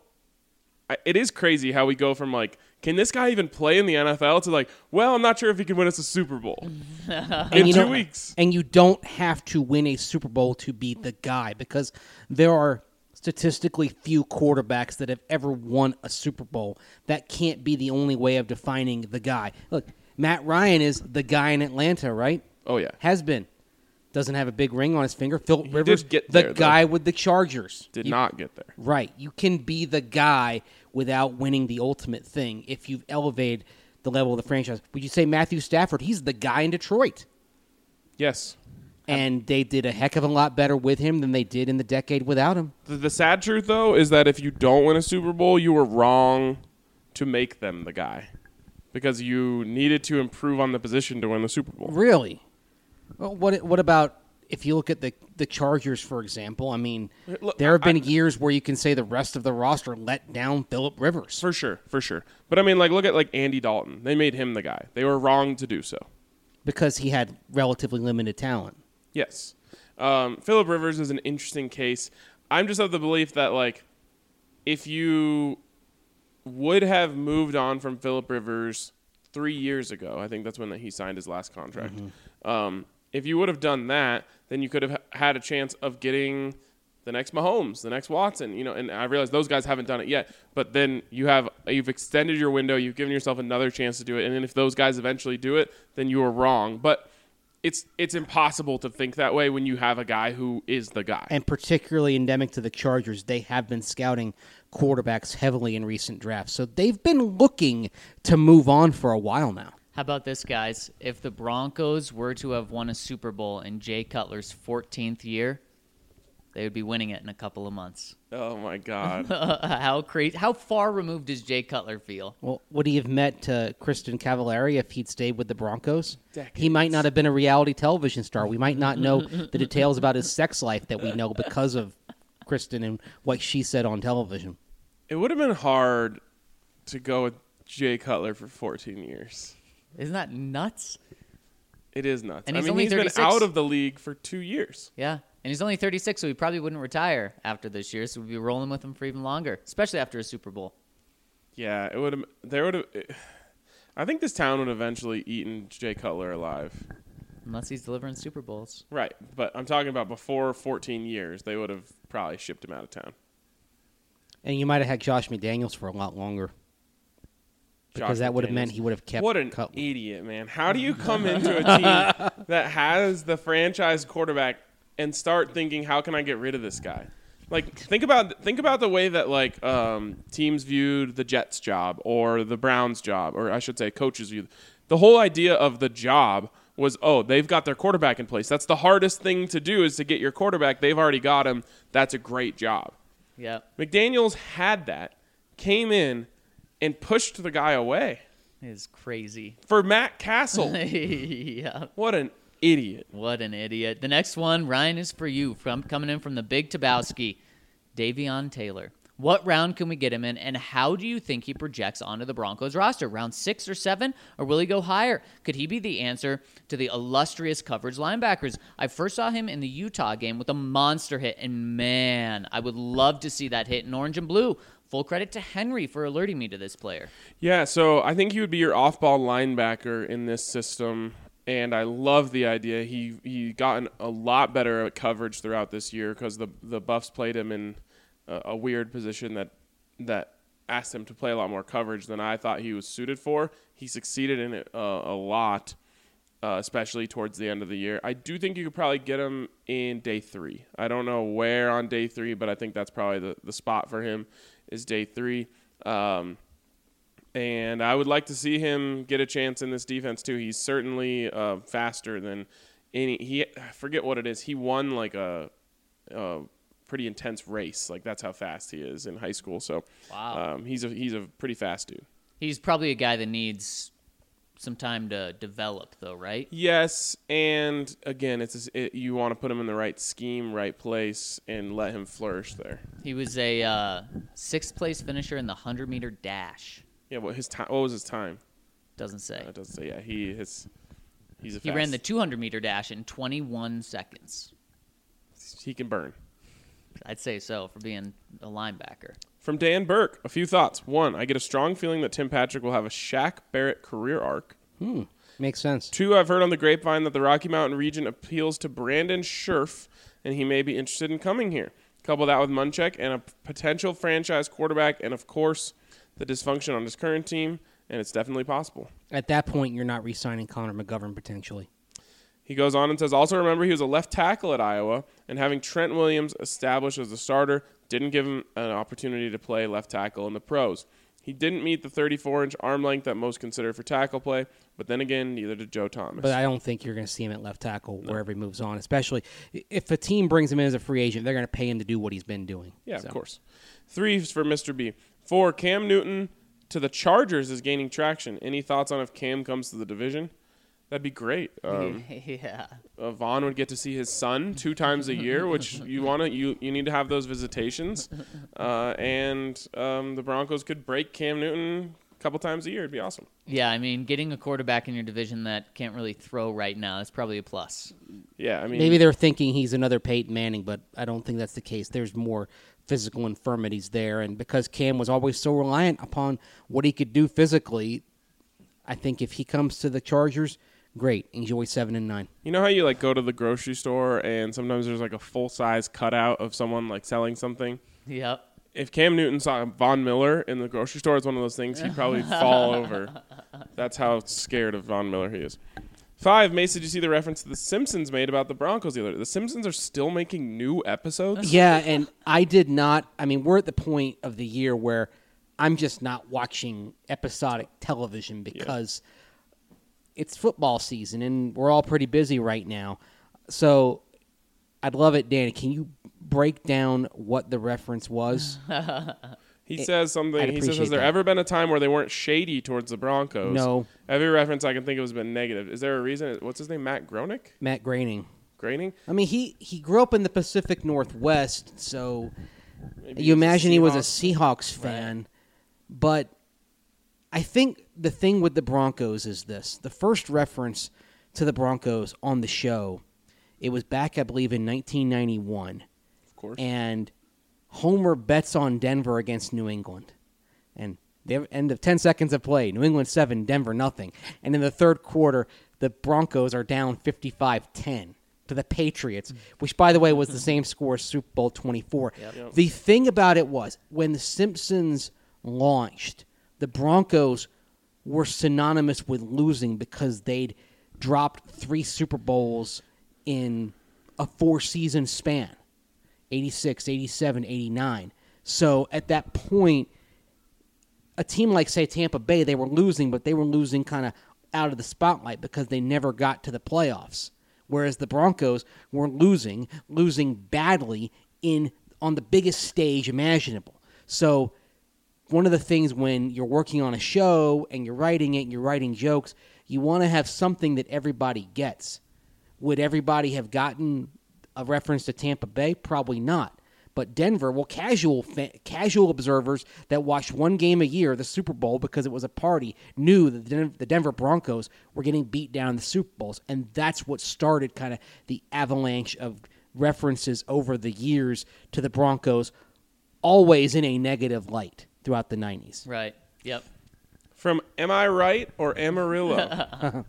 I- it is crazy how we go from like, can this guy even play in the NFL to like, well, I'm not sure if he can win us a Super Bowl in two weeks.
And you don't have to win a Super Bowl to be the guy because there are statistically few quarterbacks that have ever won a Super Bowl. That can't be the only way of defining the guy. Look, Matt Ryan is the guy in Atlanta, right?
Oh yeah,
Has been. Doesn't have a big ring on his finger. Philip
did
Rivers,
get
the
there, though.
guy with the Chargers.
did
You-
not get there.
Right. You can be the guy without winning the ultimate thing if you've elevated the level of the franchise. Would you say Matthew Stafford? He's the guy in Detroit.
Yes.
And they did a heck of a lot better with him than they did in the decade without him.
The, the sad truth, though, is that if you don't win a Super Bowl, you were wrong to make them the guy because you needed to improve on the position to win the Super Bowl.
Really? Well, what what about if you look at the the Chargers, for example? I mean,
Look,
there have been
I-
years where you can say the rest of the roster let down Philip Rivers.
For sure, for sure. But I mean, like, look at like Andy Dalton. They made him the guy. They were wrong to do so.
because he had relatively limited talent.
Yes. Um, Philip Rivers is an interesting case. I'm just of the belief that like, if you would have moved on from Philip Rivers three years ago, I think that's when he signed his last contract. Um, if you would have done that, then you could have had a chance of getting the next Mahomes, the next Watson. You know, and I realize those guys haven't done it yet, but then you have you've extended your window. You've given yourself another chance to do it, and then if those guys eventually do it, then you were wrong. But it's it's impossible to think that way when you have a guy who is the guy.
and particularly endemic to the Chargers, they have been scouting quarterbacks heavily in recent drafts. So they've been looking to move on for a while now.
How about this, guys? If the Broncos were to have won a Super Bowl in Jay Cutler's 14th year, they would be winning it in a couple of months.
oh my god.
how crazy! How far removed does Jay Cutler feel?
Well, would he have met uh, Kristin Cavallari if he'd stayed with the Broncos? He might not have been a reality television star. We might not know the details about his sex life that we know because of Kristin and what she said on television.
it would have been hard to go with Jay Cutler for 14 years.
Isn't that nuts?
It is nuts.
And
I
he's
mean,
only
he's been
36.
out of the league for two years.
Yeah. And he's only 36, so he probably wouldn't retire after this year. So we'd be rolling with him for even longer, especially after a Super Bowl.
Yeah, it would have. There would have. I think this town would eventually eaten Jay Cutler alive.
Unless he's delivering Super Bowls.
Right, but I'm talking about before 14 years. They would have probably shipped him out of town.
And you might have had Josh McDaniels for a lot longer because
Josh
that would have meant he would have kept
What an
Cutler.
idiot, man! How do you come into a team that has the franchise quarterback and start thinking, "How can I get rid of this guy?" Like, think about think about the way that like um, teams viewed the Jets' job or the Browns' job, or I should say, coaches view. The whole idea of the job was, oh, they've got their quarterback in place. That's the hardest thing to do is to get your quarterback. They've already got him. That's a great job.
Yeah.
McDaniels had that, came in, and pushed the guy away
Is crazy.
for Matt Cassel.
yeah.
what an idiot.
What an idiot. The next one, Ryan, is for you. From coming in from the Big Tabowski, Davion Taylor. What round can we get him in, and how do you think he projects onto the Broncos roster? Round six or seven, or will he go higher? Could he be the answer to the illustrious coverage linebackers? I first saw him in the Utah game with a monster hit, and man, I would love to see that hit in orange and blue. Full credit to Henry for alerting me to this player.
Yeah, so I think he would be your off-ball linebacker in this system, and I love the idea. He he gotten a lot better at coverage throughout this year because the the Buffs played him in a, a weird position that that asked him to play a lot more coverage than I thought he was suited for. He succeeded in it uh, a lot, uh, especially towards the end of the year. I do think you could probably get him in day three. I don't know where on day three, but I think that's probably the, the spot for him is day three. Um, and I would like to see him get a chance in this defense too. He's certainly uh, faster than any. He I forget what it is. He won like a, a pretty intense race. Like that's how fast he is in high school. So
Wow.
um, he's a he's a pretty fast dude.
He's probably a guy that needs some time to develop, though, right?
Yes, and again, it's it, you want to put him in the right scheme, right place, and let him flourish there.
He was a uh, sixth place finisher in the 100 meter dash.
Yeah, what his time? What was his time?
Doesn't say.
Uh, it doesn't say. Yeah, he is. He's a
He
fast,
ran the 200 meter dash in 21 seconds.
He can burn.
I'd say so for being a linebacker.
From Dan Burke, a few thoughts. One, I get a strong feeling that Tim Patrick will have a Shaq Barrett career arc.
Hmm, Makes sense.
Two, I've heard on the grapevine that the Rocky Mountain region appeals to Brandon Scherff, and he may be interested in coming here. Couple that with Munchak and a potential franchise quarterback, and of course, the dysfunction on his current team, and it's definitely possible.
At that point, you're not re-signing Connor McGovern potentially.
He goes on and says, also remember he was a left tackle at Iowa, and having Trent Williams established as a starter didn't give him an opportunity to play left tackle in the pros. He didn't meet the 34 inch arm length that most consider for tackle play, but then again, neither did Joe Thomas.
But I don't think you're going to see him at left tackle wherever he moves on. Especially if a team brings him in as a free agent, they're going to pay him to do what he's been doing.
yeah,
So,
of course. Three for Mr. B. Four, Cam Newton to the Chargers is gaining traction. Any thoughts on if Cam comes to the division? That'd be great. Um,
yeah.
uh, Von would get to see his son two times a year, which you want to you you need to have those visitations, uh, and um, the Broncos could break Cam Newton a couple times a year. It'd be awesome.
Yeah, I mean, getting a quarterback in your division that can't really throw right now is probably a plus.
Yeah, I mean,
Maybe they're thinking he's another Peyton Manning, but I don't think that's the case. There's more physical infirmities there, and because Cam was always so reliant upon what he could do physically, I think if he comes to the Chargers, great. Enjoy seven and nine.
you know how you like go to the grocery store and sometimes there's like a full size cutout of someone like selling something.
Yep.
If Cam Newton saw Von Miller in the grocery store, it's one of those things he'd probably fall over. That's how scared of Von Miller he is. Five, Mace, did you see the reference the Simpsons made about the Broncos the other day? The Simpsons are still making new episodes?
Yeah, and I did not. I mean, we're at the point of the year where I'm just not watching episodic television because it's football season and we're all pretty busy right now. So I'd love it, Danny. Can you break down what the reference was?
He says something. He says, "Has there
that.
ever been a time where they weren't shady towards the Broncos?"
No.
Every reference I can think of has been negative. Is there a reason? What's his name? Matt Gronick?
Matt Groening.
Graining?
I mean, he, he grew up in the Pacific Northwest, so
Maybe
you imagine he was a Seahawks fan. But I think the thing with the Broncos is this: the first reference to the Broncos on the show, it was back, I believe, in 1991,
Of course.
and Homer bets on Denver against New England, and the end of 10 seconds of play, New England seven, Denver nothing, and in the third quarter, the Broncos are down 55-10 to the Patriots, which by the way was the same score as Super Bowl 24.
Yep.
The thing about it was when the Simpsons launched, the Broncos were synonymous with losing because they'd dropped three Super Bowls in a four season span 86, 87, 89. So at that point, a team like, say, Tampa Bay, they were losing, but they were losing kind of out of the spotlight because they never got to the playoffs. Whereas the Broncos were losing, losing badly in on the biggest stage imaginable. So one of the things when you're working on a show and you're writing it and you're writing jokes, you want to have something that everybody gets. Would everybody have gotten a reference to Tampa Bay? Probably not. But Denver, well, casual fa- casual observers that watched one game a year, the Super Bowl, because it was a party, knew that the Den- the Denver Broncos were getting beat down in the Super Bowls, and that's what started kind of the avalanche of references over the years to the Broncos, always in a negative light throughout the '90s.
Right. Yep.
From Am I Right or Amarillo?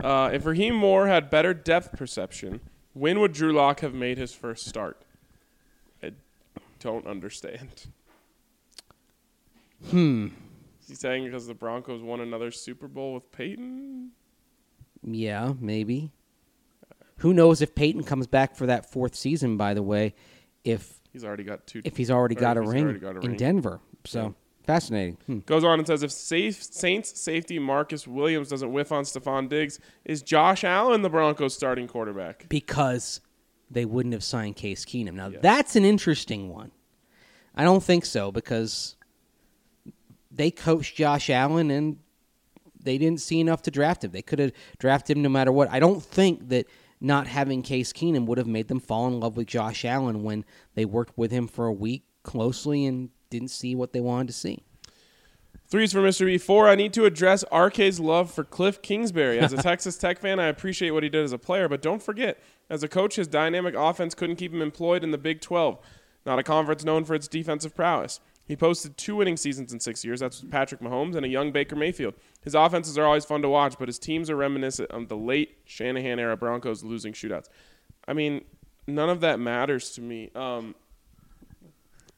uh, if Rahim Moore had better depth perception, when would Drew Lock have made his first start? I don't understand.
Hmm.
Is he saying because the Broncos won another Super Bowl with Peyton?
Yeah, maybe. Who knows if Peyton comes back for that fourth season? By the way, if
He's already got two.
if he's already got a
he's
ring
already got a
in. Denver, so. Fascinating. Hmm.
Goes on and says if safe, Saints safety Marcus Williams doesn't whiff on Stefon Diggs, is Josh Allen the Broncos starting quarterback?
Because they wouldn't have signed Case Keenum. Now
Yeah.
that's an interesting one. I don't think so because they coached Josh Allen and they didn't see enough to draft him. They could have drafted him no matter what. I don't think that not having Case Keenum would have made them fall in love with Josh Allen when they worked with him for a week closely and didn't see what they wanted to see.
Threes for Mr. B. Four, I need to address RK's love for Cliff Kingsbury. As a Texas Tech fan, I appreciate what he did as a player, but don't forget, as a coach, his dynamic offense couldn't keep him employed in the Big 12, not a conference known for its defensive prowess. He posted two winning seasons in six years. That's Patrick Mahomes and a young Baker Mayfield. His offenses are always fun to watch, but his teams are reminiscent of the late Shanahan era Broncos losing shootouts. I mean, none of that matters to me. Um,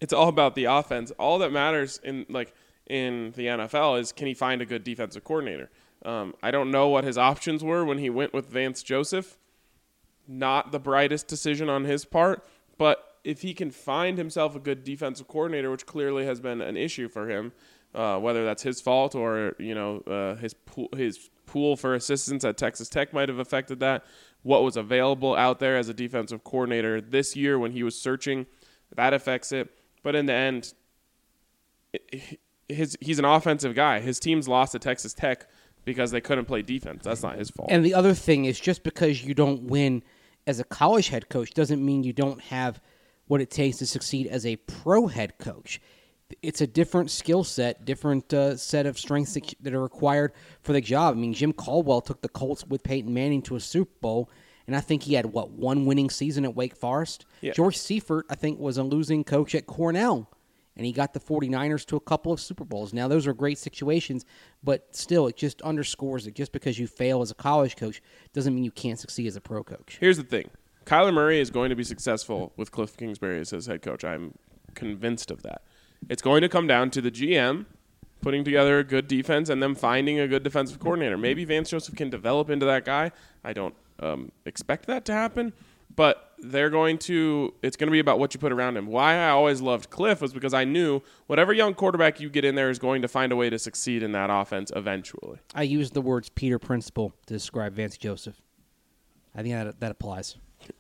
it's all about the offense. All that matters in like in the NFL is can he find a good defensive coordinator. Um, I don't know what his options were when he went with Vance Joseph. Not the brightest decision on his part, but if he can find himself a good defensive coordinator, which clearly has been an issue for him, uh, whether that's his fault or you know uh, his pool, his pool for assistants at Texas Tech might have affected that. What was available out there as a defensive coordinator this year when he was searching, that affects it. But in the end, his he's an offensive guy. His teams lost to Texas Tech because they couldn't play defense. That's not his fault.
And the other thing is just because you don't win as a college head coach doesn't mean you don't have what it takes to succeed as a pro head coach. It's a different skill set, different uh, set of strengths that, that are required for the job. I mean, Jim Caldwell took the Colts with Peyton Manning to a Super Bowl, and I think he had what one winning season at Wake Forest.
Yeah.
George Seifert, I think, was a losing coach at Cornell, and he got the 49ers to a couple of Super Bowls. Now, those are great situations, but still, it just underscores that just because you fail as a college coach doesn't mean you can't succeed as a pro coach.
Here's the thing: Kyler Murray is going to be successful with Cliff Kingsbury as his head coach. I'm convinced of that. It's going to come down to the GM putting together a good defense and them finding a good defensive coordinator. Maybe Vance Joseph can develop into that guy. I don't um, expect that to happen, but they're going to. It's going to be about what you put around him. Why I always loved Cliff was because I knew whatever young quarterback you get in there is going to find a way to succeed in that offense eventually.
I use the words Peter Principle to describe Vance Joseph. I think that, that applies.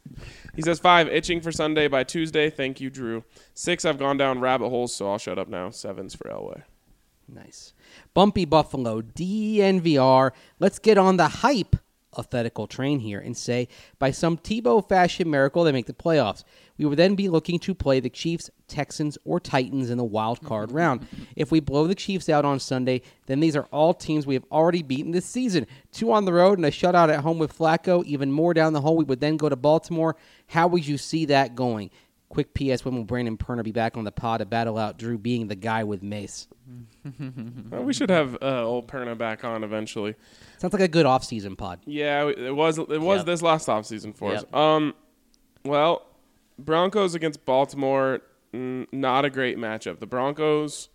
He says five, itching for Sunday by Tuesday. Thank you, Drew. Six, I've gone down rabbit holes, so I'll shut up now. Sevens for Elway.
Nice. Bumpy Buffalo, DNVR. Let's get on the hype athetical train here and say, by some Tebow fashion miracle, they make the playoffs. We would then be looking to play the Chiefs, Texans, or Titans in the wild card round. If we blow the Chiefs out on Sunday, then these are all teams we have already beaten this season. Two on the road and a shutout at home with Flacco. Even more down the hole, we would then go to Baltimore. How would you see that going? Quick PS, when will Brandon Perna be back on the pod to battle out Drew being the guy with Mace?
Well, we should have uh, old Perna back on eventually.
Sounds like a good off-season pod.
Yeah, it was it was
Yep.
this last offseason for
Yep.
us. Um, well, Broncos against Baltimore, mm, not a great matchup. The Broncos,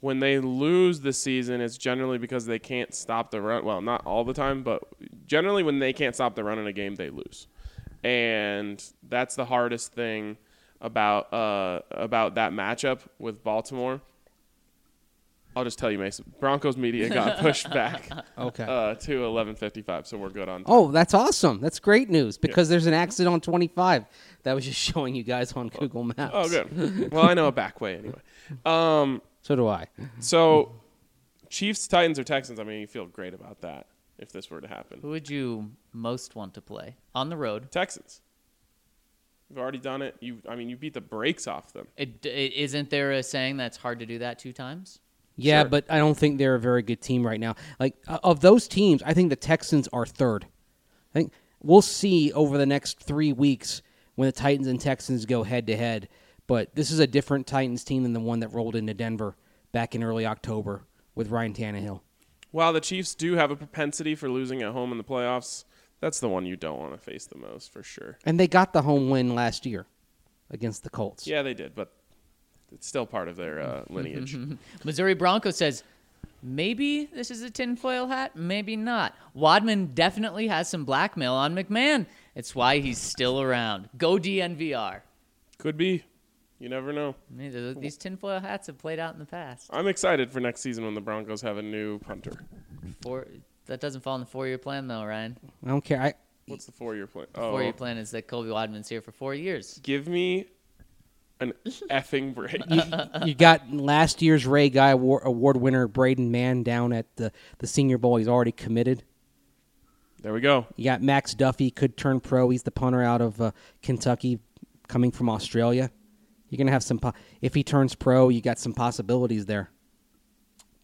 when they lose this season, it's generally because they can't stop the run. Well, not all the time, but generally when they can't stop the run in a game, they lose, and that's the hardest thing about uh, about that matchup with Baltimore. I'll just tell you, Mason. Broncos media got pushed back
Okay.
uh, to 11:55, so we're good on.
Oh, that's awesome. That's great news because there's an accident on 25. That was just showing you guys on Google Maps.
Oh, good. well, I know a back way anyway. Um,
So do I.
so Chiefs, Titans, or Texans. I mean, you feel great about that if this were to happen.
Who would you most want to play on the road?
Texans. You've already done it. You, I mean, you beat the brakes off them.
It, it, isn't there a saying that's hard to do that two times?
Yeah,
Sure.
but I don't think they're a very good team right now. Like of those teams, I think the Texans are third. I think we'll see over the next three weeks when the Titans and Texans go head to head. But this is a different Titans team than the one that rolled into Denver back in early October with Ryan Tannehill.
While the Chiefs do have a propensity for losing at home in the playoffs, that's the one you don't want to face the most for sure.
And they got the home win last year against the Colts.
Yeah, they did, but it's still part of their uh, lineage.
Missouri Bronco says, maybe this is a tinfoil hat, maybe not. Wadman definitely has some blackmail on McMahon. It's why he's still around. Go DNVR.
Could be. You never know.
I mean, These tinfoil hats have played out in the past.
I'm excited for next season when the Broncos have a new punter.
Four, that doesn't fall in the four-year plan, though, Ryan.
I don't care. I
What's the four-year plan?
The
Oh,
four-year plan is that Kobe Wadman's here for four years.
give me an effing break.
you got last year's Ray Guy award, award winner Braden Mann down at the, the Senior Bowl. He's already committed.
There we go.
You got Max Duffy could turn pro. He's the punter out of uh, Kentucky, coming from Australia. You're gonna have some. Po- if he turns pro, you got some possibilities there.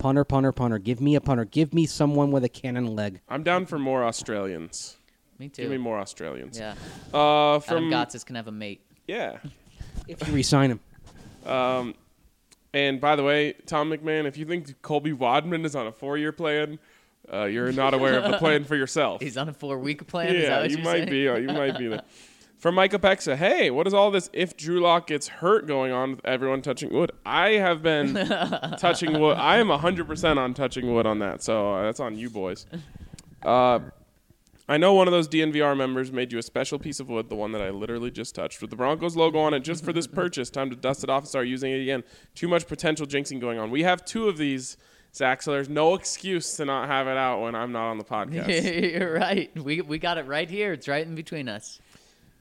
Punter, punter, punter. Give me a punter. Give me someone with a cannon leg.
I'm down for more Australians.
Me too.
Give me more Australians.
Yeah.
Uh,
Adam
from
Gotsis can have a mate.
yeah.
If you resign him,
Um, and by the way, Tom McMahon, if you think Colby Wadman is on a four-year plan, uh, you're not aware of the plan for yourself.
He's on a four-week plan. is that
yeah,
what
you
you're
might
saying?
be. uh, You might be. There. From Micah Pexa, hey, what is all this if Drew Lock gets hurt going on with everyone touching wood? I have been touching wood. I am 100% on touching wood on that, so uh, that's on you boys. Uh, I know one of those DNVR members made you a special piece of wood, the one that I literally just touched, with the Broncos logo on it just for this purchase. Time to dust it off and start using it again. Too much potential jinxing going on. We have two of these, Zac, so there's no excuse to not have it out when I'm not on the podcast.
You're right. We we got it right here. It's right in between us.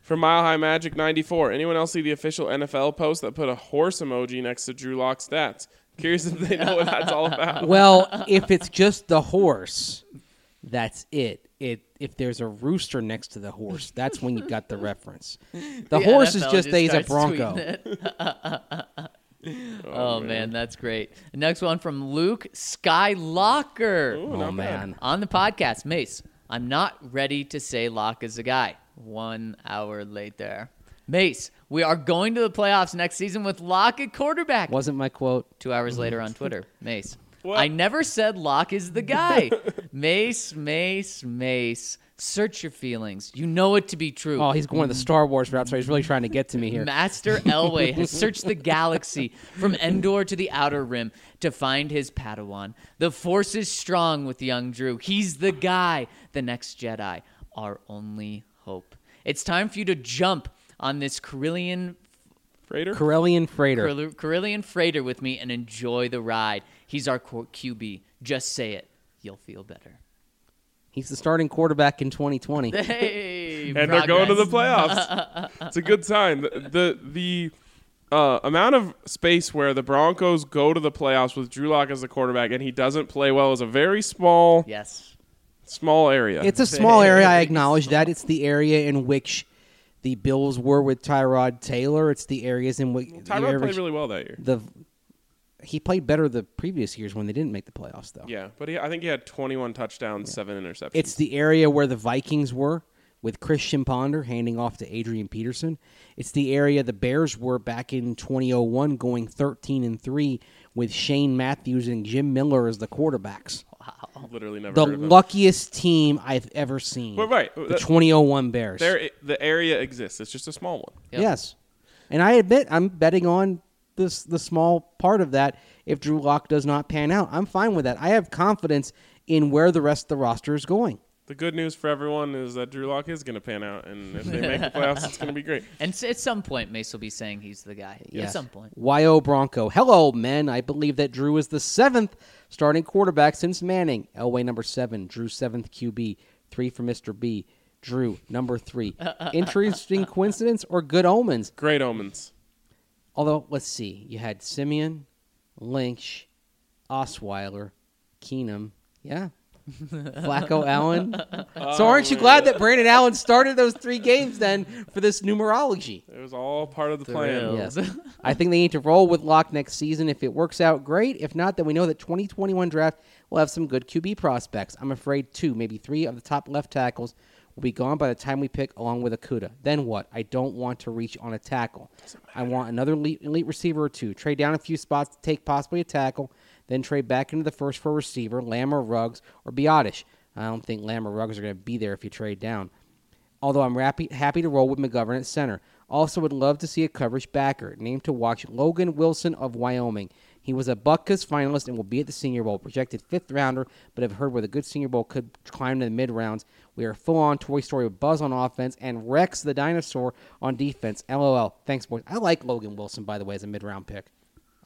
From Mile High Magic 94, anyone else see the official NFL post that put a horse emoji next to Drew Lock's stats? Curious if they know what that's all about.
well, if it's just the horse, that's it. It if there's a rooster next to the horse, that's when you got the reference. The, horse is
NFL
just a
starts
Bronco.
tweeting it. oh, oh man. that's great. Next one from Luke Skylocker.
Ooh,
Oh
not bad.
man,
On the podcast, Mace, I'm not ready to say Lock is a guy. One hour later. Mace, we are going to the playoffs next season with Lock at quarterback.
wasn't my quote.
Two hours later on Twitter, Mace.
What?
I never said Lock is the guy. Mace, Mace, Mace. Search your feelings. You know it to be true.
Oh, he's going the Star Wars route, so he's really trying to get to me here.
Master Elway has searched the galaxy from Endor to the Outer Rim to find his Padawan. The Force is strong with young Drew. He's the guy, the next Jedi, our only hope. It's time for you to jump on this Corellian,
Freighter?
Corellian freighter.
Caril- Corellian freighter with me and enjoy the ride. He's our qu- QB. Just say it. You'll feel better.
He's the starting quarterback in 2020.
Hey,
and they're going to the playoffs. it's a good sign. The the, the uh, amount of space where the Broncos go to the playoffs with Drew Lock as the quarterback and he doesn't play well is a very small
Yes.
Small area.
It's a small area. I acknowledge that. It's the area in which the Bills were with Tyrod Taylor. It's the areas in which the
Tyrod played really well that year.
the he played better the previous years when they didn't make the playoffs, though.
Yeah, but he, I think he had 21 touchdowns, seven interceptions.
It's the area where the Vikings were with Christian Ponder handing off to Adrian Peterson. It's the area the Bears were back in 2001 going 13 and 3 with Shane Matthews and Jim Miller as the quarterbacks.
Literally never
The
heard of him.
luckiest team I've ever seen.
Right,
The
that-
2001 Bears.
there the area exists. It's just a small one.
Yep.
Yes. And I admit I'm betting on this the small part of that if Drew Lock does not pan out. I'm fine with that. I have confidence in where the rest of the roster is going.
The good news for everyone is that Drew Lock is going to pan out, and if they make the playoffs, it's going to be great.
And s- at some point, Mace will be saying he's the guy. At some point.
YO Bronco. Hello, men. I believe that Drew is the seventh starting quarterback since Manning. Elway number seven. Drew seventh QB. Three for Mr. B. Drew number three. Interesting coincidence or good omens?
Great omens.
Although, let's see. You had Siemian, Lynch, Osweiler, Keenum. Yeah. Flacco Allen. so oh, aren't you glad that Brandon Allen started those three games then for this numerology?
It was all part of the plan.
Yes. I think they need to roll with Lock next season. If it works out, great. If not, then we know that 2021 draft will have some good QB prospects. I'm afraid two, maybe three of the top left tackles will be gone by the time we pick, along with Akuda. Then what? I don't want to reach on a tackle. I want another elite, elite receiver or two. Trade down a few spots to take possibly a tackle, then trade back into the first for a receiver, Lamb or Ruggs or Biotish. I don't think Lamb or Ruggs are going to be there if you trade down although I'm happy, happy to roll with McGovern at center. Also, would love to see a coverage backer. Named to watch Logan Wilson of Wyoming. He was a Butkus finalist and will be at the Senior Bowl. Projected fifth rounder, but have heard where the good Senior Bowl could climb to the mid rounds. We are full on Toy Story with Buzz on offense and Rex the dinosaur on defense. LOL. Thanks, boys. I like Logan Wilson, by the way, as a mid round pick.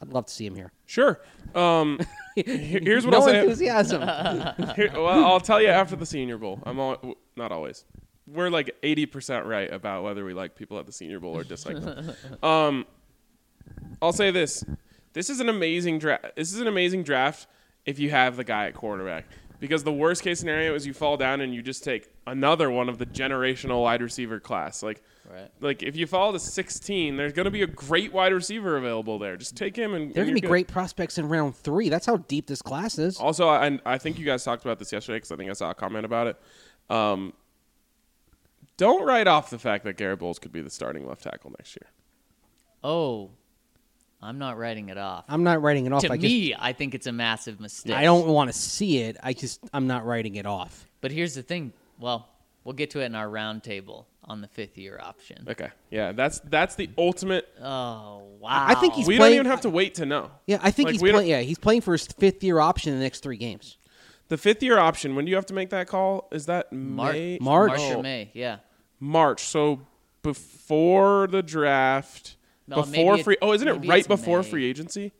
I'd love to see him here.
Sure. Um, here's what
no
I'll say.
enthusiasm.
Here, well, I'll tell you after the Senior Bowl. I'm all, not always. We're like 80% right about whether we like people at the Senior Bowl or dislike them. Um, I'll say this: this is an amazing draft. This is an amazing draft if you have the guy at quarterback. Because the worst case scenario is you fall down and you just take another one of the generational wide receiver class. Like,
Right.
like if you fall to 16, there's going to be a great wide receiver available there. Just take him and
There are going to be
good.
great prospects in round three. That's how deep this class is.
Also, I, I think you guys talked about this yesterday because I think I saw a comment about it. Um, don't write off the fact that Garett Bolles could be the starting left tackle next year.
Oh, I'm not writing it off.
I'm not writing it off.
to
I just
me, I think it's a massive mistake.
I don't want to see it. I just I'm not writing it off.
But here's the thing. Well, we'll get to it in our roundtable on the fifth year option.
Okay, yeah, that's that's the ultimate.
Oh wow!
I think he's
we
playing-
don't even have to wait to know.
Yeah, I think
Like,
he's playing. Yeah, he's playing for his fifth year option in the next three games.
The fifth year option. When do you have to make that call? Is that
Mar-
May?
March.
March
Oh,
or May. Yeah.
March. So before the draft,
No,
before
maybe it-
free. Oh, isn't it right before
May.
free agency?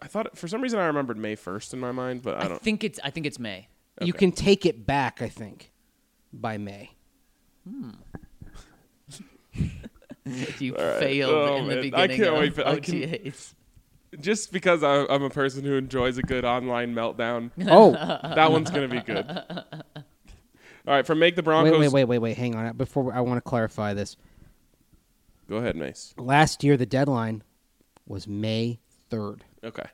I thought for some reason I remembered May first in my mind, but I
I
don't.
think it's. I think it's May.
You can take it back. I think by May. Hmm.
You
All right.
failed
Oh,
in the
beginning. I can't
of
wait for- I can-
OTAs.
Just because I, I'm a person who enjoys a good online meltdown,
Oh,
that one's gonna be good. All right, from make the Broncos.
wait, wait, wait, wait, wait. Hang on. Before I want to clarify this.
Go ahead, Mace.
Last year, the deadline was May third.
Okay.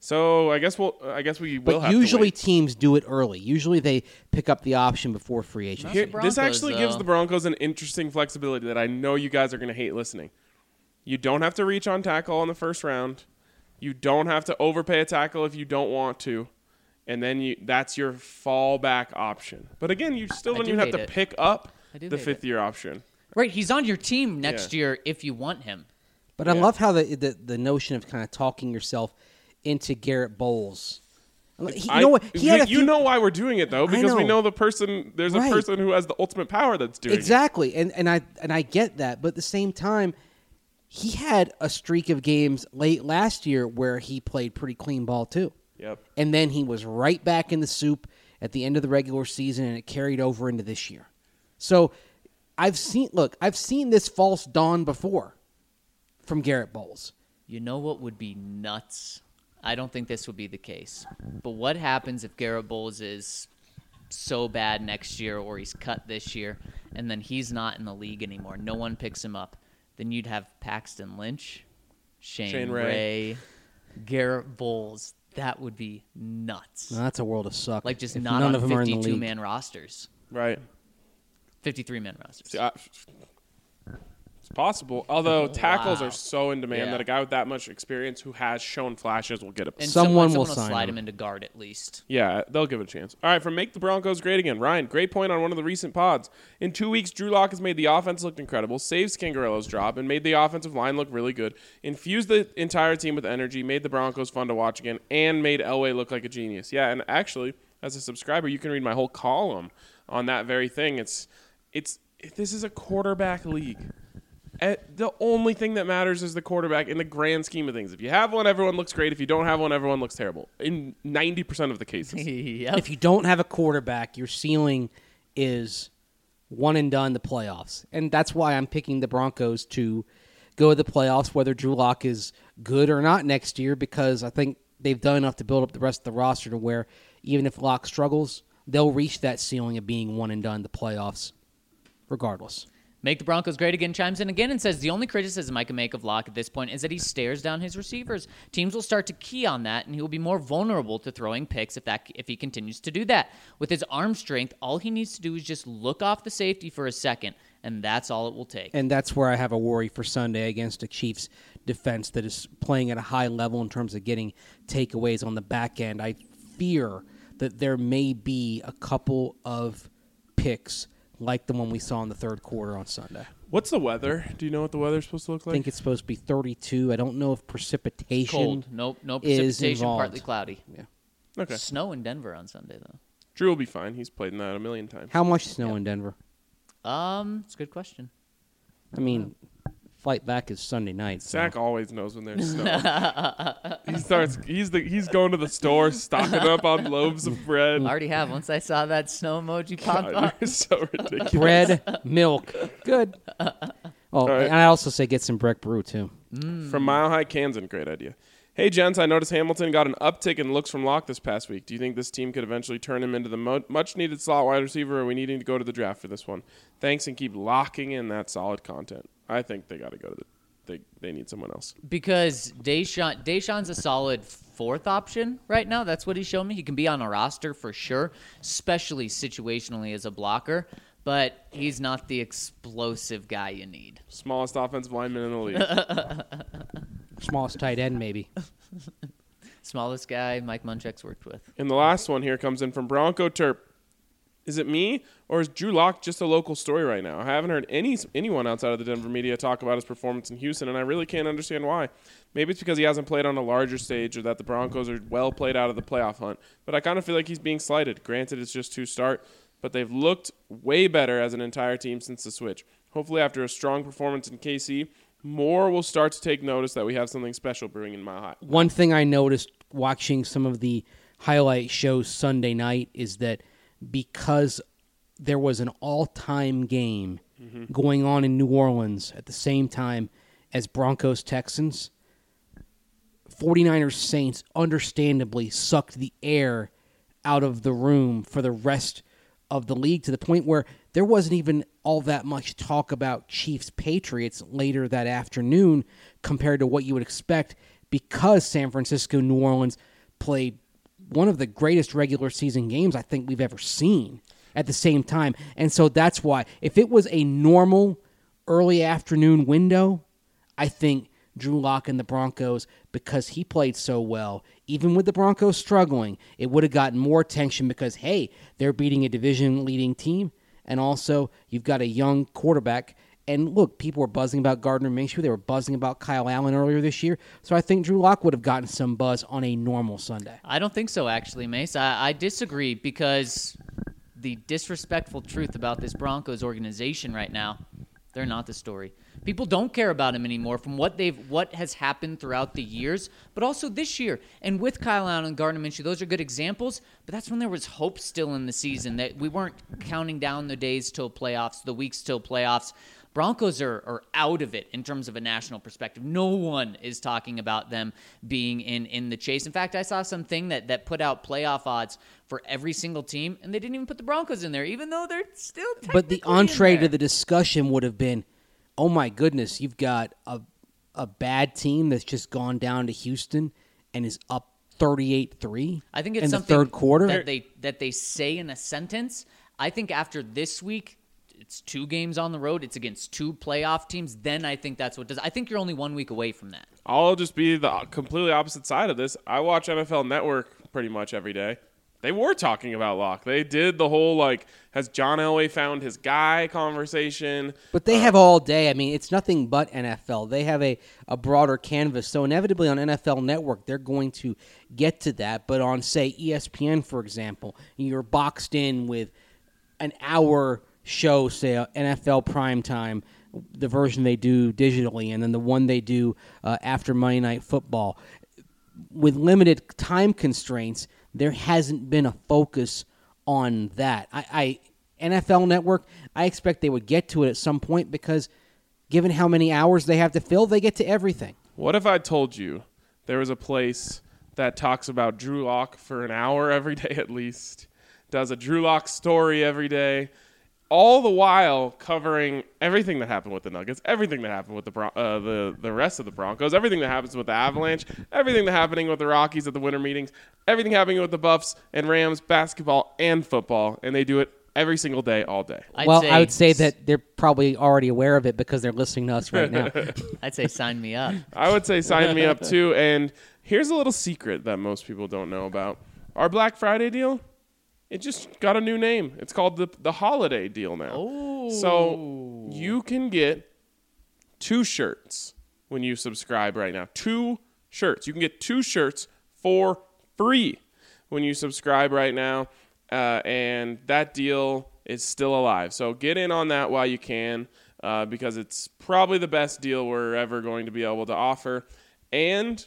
So I guess we'll. I guess we will.
But
have to
usually
wait.
teams do it early. Usually they pick up the option before free agency.
Here-
the
this
Broncos,
actually gives the Broncos an interesting flexibility that I know you guys are going to hate listening. You don't have to reach on tackle in the first round. You don't have to overpay a tackle if you don't want to, and then you that's your fallback option. But again, you still
I
don't
do
even have to
it.
pick up the fifth
it.
year option.
Right. He's on your team next
Yeah.
year if you want him.
But I love how the, the the notion of kind of talking yourself into Garett Bolles. He, you know what? He had
you,
few,
you know why we're doing it though, because we
know.
know the person. There's a
Right.
person who has the ultimate power that's doing it.
exactly, and and I and I get that, but at the same time, he had a streak of games late last year where he played pretty clean ball too,
Yep.
and then he was right back in the soup at the end of the regular season, and it carried over into this year. So I've seen look, I've seen this false dawn before from Garett Bolles.
You know what would be nuts? I don't think this would be the case. But what happens if Garett Bolles is so bad next year or he's cut this year and then he's not in the league anymore? No one picks him up. Then you'd have Paxton Lynch, Shane,
Shane Ray.
Ray, Garrett Bowles. That would be nuts.
Now, that's a world of suck.
like just
if
not
none
on
of them are in the
52 man rosters.
Right.
53 man rosters.
See, I- it's possible. Although tackles
Wow.
are so in demand
Yeah.
that a guy with that much experience who has shown flashes will get a.
And
Someone
someone,
will
someone
sign
slide
him.
him into guard at least.
Yeah, they'll give it a chance. All right, from make the Broncos great again. Ryan, great point on one of the recent pods. In two weeks, Drew Lock has made the offense look incredible, saved Scangarello's job, and made the offensive line look really good. Infused the entire team with energy, made the Broncos fun to watch again, and made Elway look like a genius. Yeah, and actually, as a subscriber, you can read my whole column on that very thing. It's, it's, this is a quarterback league. Eh, the only thing that matters is the quarterback in the grand scheme of things. If you have one, everyone looks great. If you don't have one, everyone looks terrible. In 90% of the cases.
yep.
If you don't have a quarterback, your ceiling is one and done the playoffs. And that's why I'm picking the Broncos to go to the playoffs, whether Drew Lock is good or not next year, because I think they've done enough to build up the rest of the roster to where even if Lock struggles, they'll reach that ceiling of being one and done the playoffs, regardless.
Make the Broncos great again chimes in again and says the only criticism I can make of Lock at this point is that he stares down his receivers. Teams will start to key on that, and he will be more vulnerable to throwing picks if that if he continues to do that. With his arm strength, all he needs to do is just look off the safety for a second, and that's all it will take.
And that's where I have a worry for Sunday against a Chiefs defense that is playing at a high level in terms of getting takeaways on the back end. I fear that there may be a couple of picks like the one we saw in the third quarter on Sunday.
What's the weather? Do you know what the weather's supposed to look like?
I think it's supposed to be 32. I don't know if precipitation
Cold. Nope. No
is
precipitation.
involved.
Partly cloudy.
Yeah.
okay.
Snow in Denver on Sunday though.
Drew will be fine. He's played in that a million times.
How much snow in Denver?
Um, it's a good question.
I mean, flight back is Sunday night. So.
Zac always knows when there's snow. he starts. He's the. He's going to the store, stocking up on loaves of bread.
I already have. Once I saw that snow emoji pop
God,
up.
you're so ridiculous.
Bread, milk, good. Oh,
right.
and I also say get some Breck Brew too. Mm.
From Mile High, Kansas. Great idea. Hey, gents, I noticed Hamilton got an uptick in looks from Lock this past week. Do you think this team could eventually turn him into the mo- much needed slot wide receiver, or are we needing to go to the draft for this one? Thanks, and keep locking in that solid content. I think they got to go to the. They, they need someone else.
Because DaeSean DaeSean's a solid fourth option right now. That's what he's shown me. He can be on a roster for sure, especially situationally as a blocker. But he's not the explosive guy you need.
Smallest offensive lineman in the league.
Smallest tight end, maybe.
Smallest guy Mike Munchak's worked with.
And the last one here comes in from Bronco Terp. Is it me or is Drew Lock just a local story right now? I haven't heard any anyone outside of the Denver media talk about his performance in Houston, and I really can't understand why. Maybe it's because he hasn't played on a larger stage or that the Broncos are well played out of the playoff hunt. But I kind of feel like he's being slighted. Granted, it's just two start, but they've looked way better as an entire team since the switch. Hopefully, after a strong performance in KC, more will start to take notice that we have something special brewing in Mile High.
One thing I noticed watching some of the highlight shows Sunday night is that because there was an all-time game going on in New Orleans at the same time as Broncos Texans, 49ers Saints understandably sucked the air out of the room for the rest of the league to the point where there wasn't even all that much talk about Chiefs Patriots later that afternoon compared to what you would expect because San Francisco New Orleans played one of the greatest regular season games I think we've ever seen at the same time. And so that's why if it was a normal early afternoon window, I think Drew Lock and the Broncos, because he played so well, even with the Broncos struggling, it would have gotten more attention because, hey, they're beating a division leading team. And also, you've got a young quarterback. And look, people were buzzing about Gardner Minshew. They were buzzing about Kyle Allen earlier this year. So I think Drew Lock would have gotten some buzz on a normal Sunday.
I don't think so, actually, Mace. I, I disagree because the disrespectful truth about this Broncos organization right now, they're not the story. People don't care about him anymore from what they've what has happened throughout the years, but also this year. And with Kyle Allen and Gardner Minshew, those are good examples. But that's when there was hope still in the season that we weren't counting down the days till playoffs, the weeks till playoffs. Broncos are, are out of it in terms of a national perspective. No one is talking about them being in, in the chase. In fact, I saw something that, that put out playoff odds for every single team, and they didn't even put the Broncos in there, even though they're still
But the entree to the discussion would have been, oh my goodness, you've got a a bad team that's just gone down to Houston and is up 38-3
I think it's
in the third quarter.
that they that they say in a sentence. I think after this week, it's two games on the road. It's against two playoff teams. Then I think that's what does. I think you're only one week away from that.
I'll just be the completely opposite side of this. I watch NFL Network pretty much every day. They were talking about Lock. They did the whole like, has John Elway found his guy conversation.
But they uh, have all day. I mean, it's nothing but NFL. They have a, a broader canvas. So, inevitably on NFL Network, they're going to get to that. But on, say, ESPN, for example, you're boxed in with an hour show, say, NFL primetime, the version they do digitally, and then the one they do uh, after Monday Night Football. With limited time constraints, there hasn't been a focus on that. I, I NFL Network, I expect they would get to it at some point because given how many hours they have to fill, they get to everything.
What if I told you there was a place that talks about Drew Lock for an hour every day at least, does a Drew Lock story every day, all the while covering everything that happened with the Nuggets, everything that happened with the Bron- uh, the the rest of the Broncos, everything that happens with the Avalanche, everything that happening with the Rockies at the winter meetings, everything happening with the Buffs and Rams basketball and football, and they do it every single day, all day.
I'd
well,
say,
I would say that they're probably already aware of it because they're listening to us right now.
I'd say sign me up.
I would say sign me up too. And here's a little secret that most people don't know about our Black Friday deal. It just got a new name. It's called the the holiday deal now.
Oh.
So you can get two shirts when you subscribe right now. Two shirts. You can get two shirts for free when you subscribe right now. Uh, and that deal is still alive. So get in on that while you can uh, because it's probably the best deal we're ever going to be able to offer. And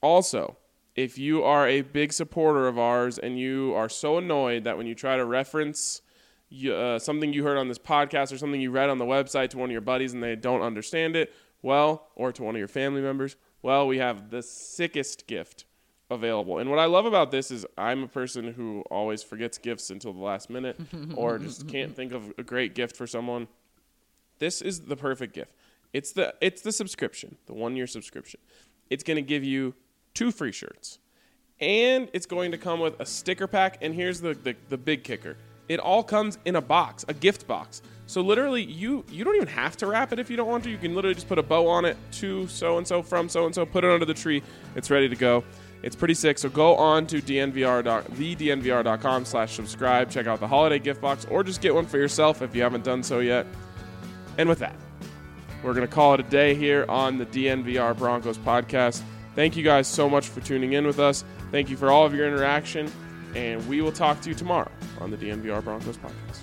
also, if you are a big supporter of ours and you are so annoyed that when you try to reference you, uh, something you heard on this podcast or something you read on the website to one of your buddies and they don't understand it, well, or to one of your family members, well, we have the sickest gift available. And what I love about this is I'm a person who always forgets gifts until the last minute or just can't think of a great gift for someone. This is the perfect gift. It's the it's the subscription, the 1-year subscription. It's going to give you two free shirts. And it's going to come with a sticker pack and here's the, the the big kicker. It all comes in a box, a gift box. So literally you you don't even have to wrap it if you don't want to. You can literally just put a bow on it to so and so from so and so, put it under the tree. It's ready to go. It's pretty sick. So go on to dnvr thednvr.com slash subscribe. Check out the holiday gift box or just get one for yourself if you haven't done so yet. And with that, we're to call it a day here on the DNVR Broncos podcast. Thank you guys so much for tuning in with us. Thank you for all of your interaction. And we will talk to you tomorrow on the DNVR Broncos podcast.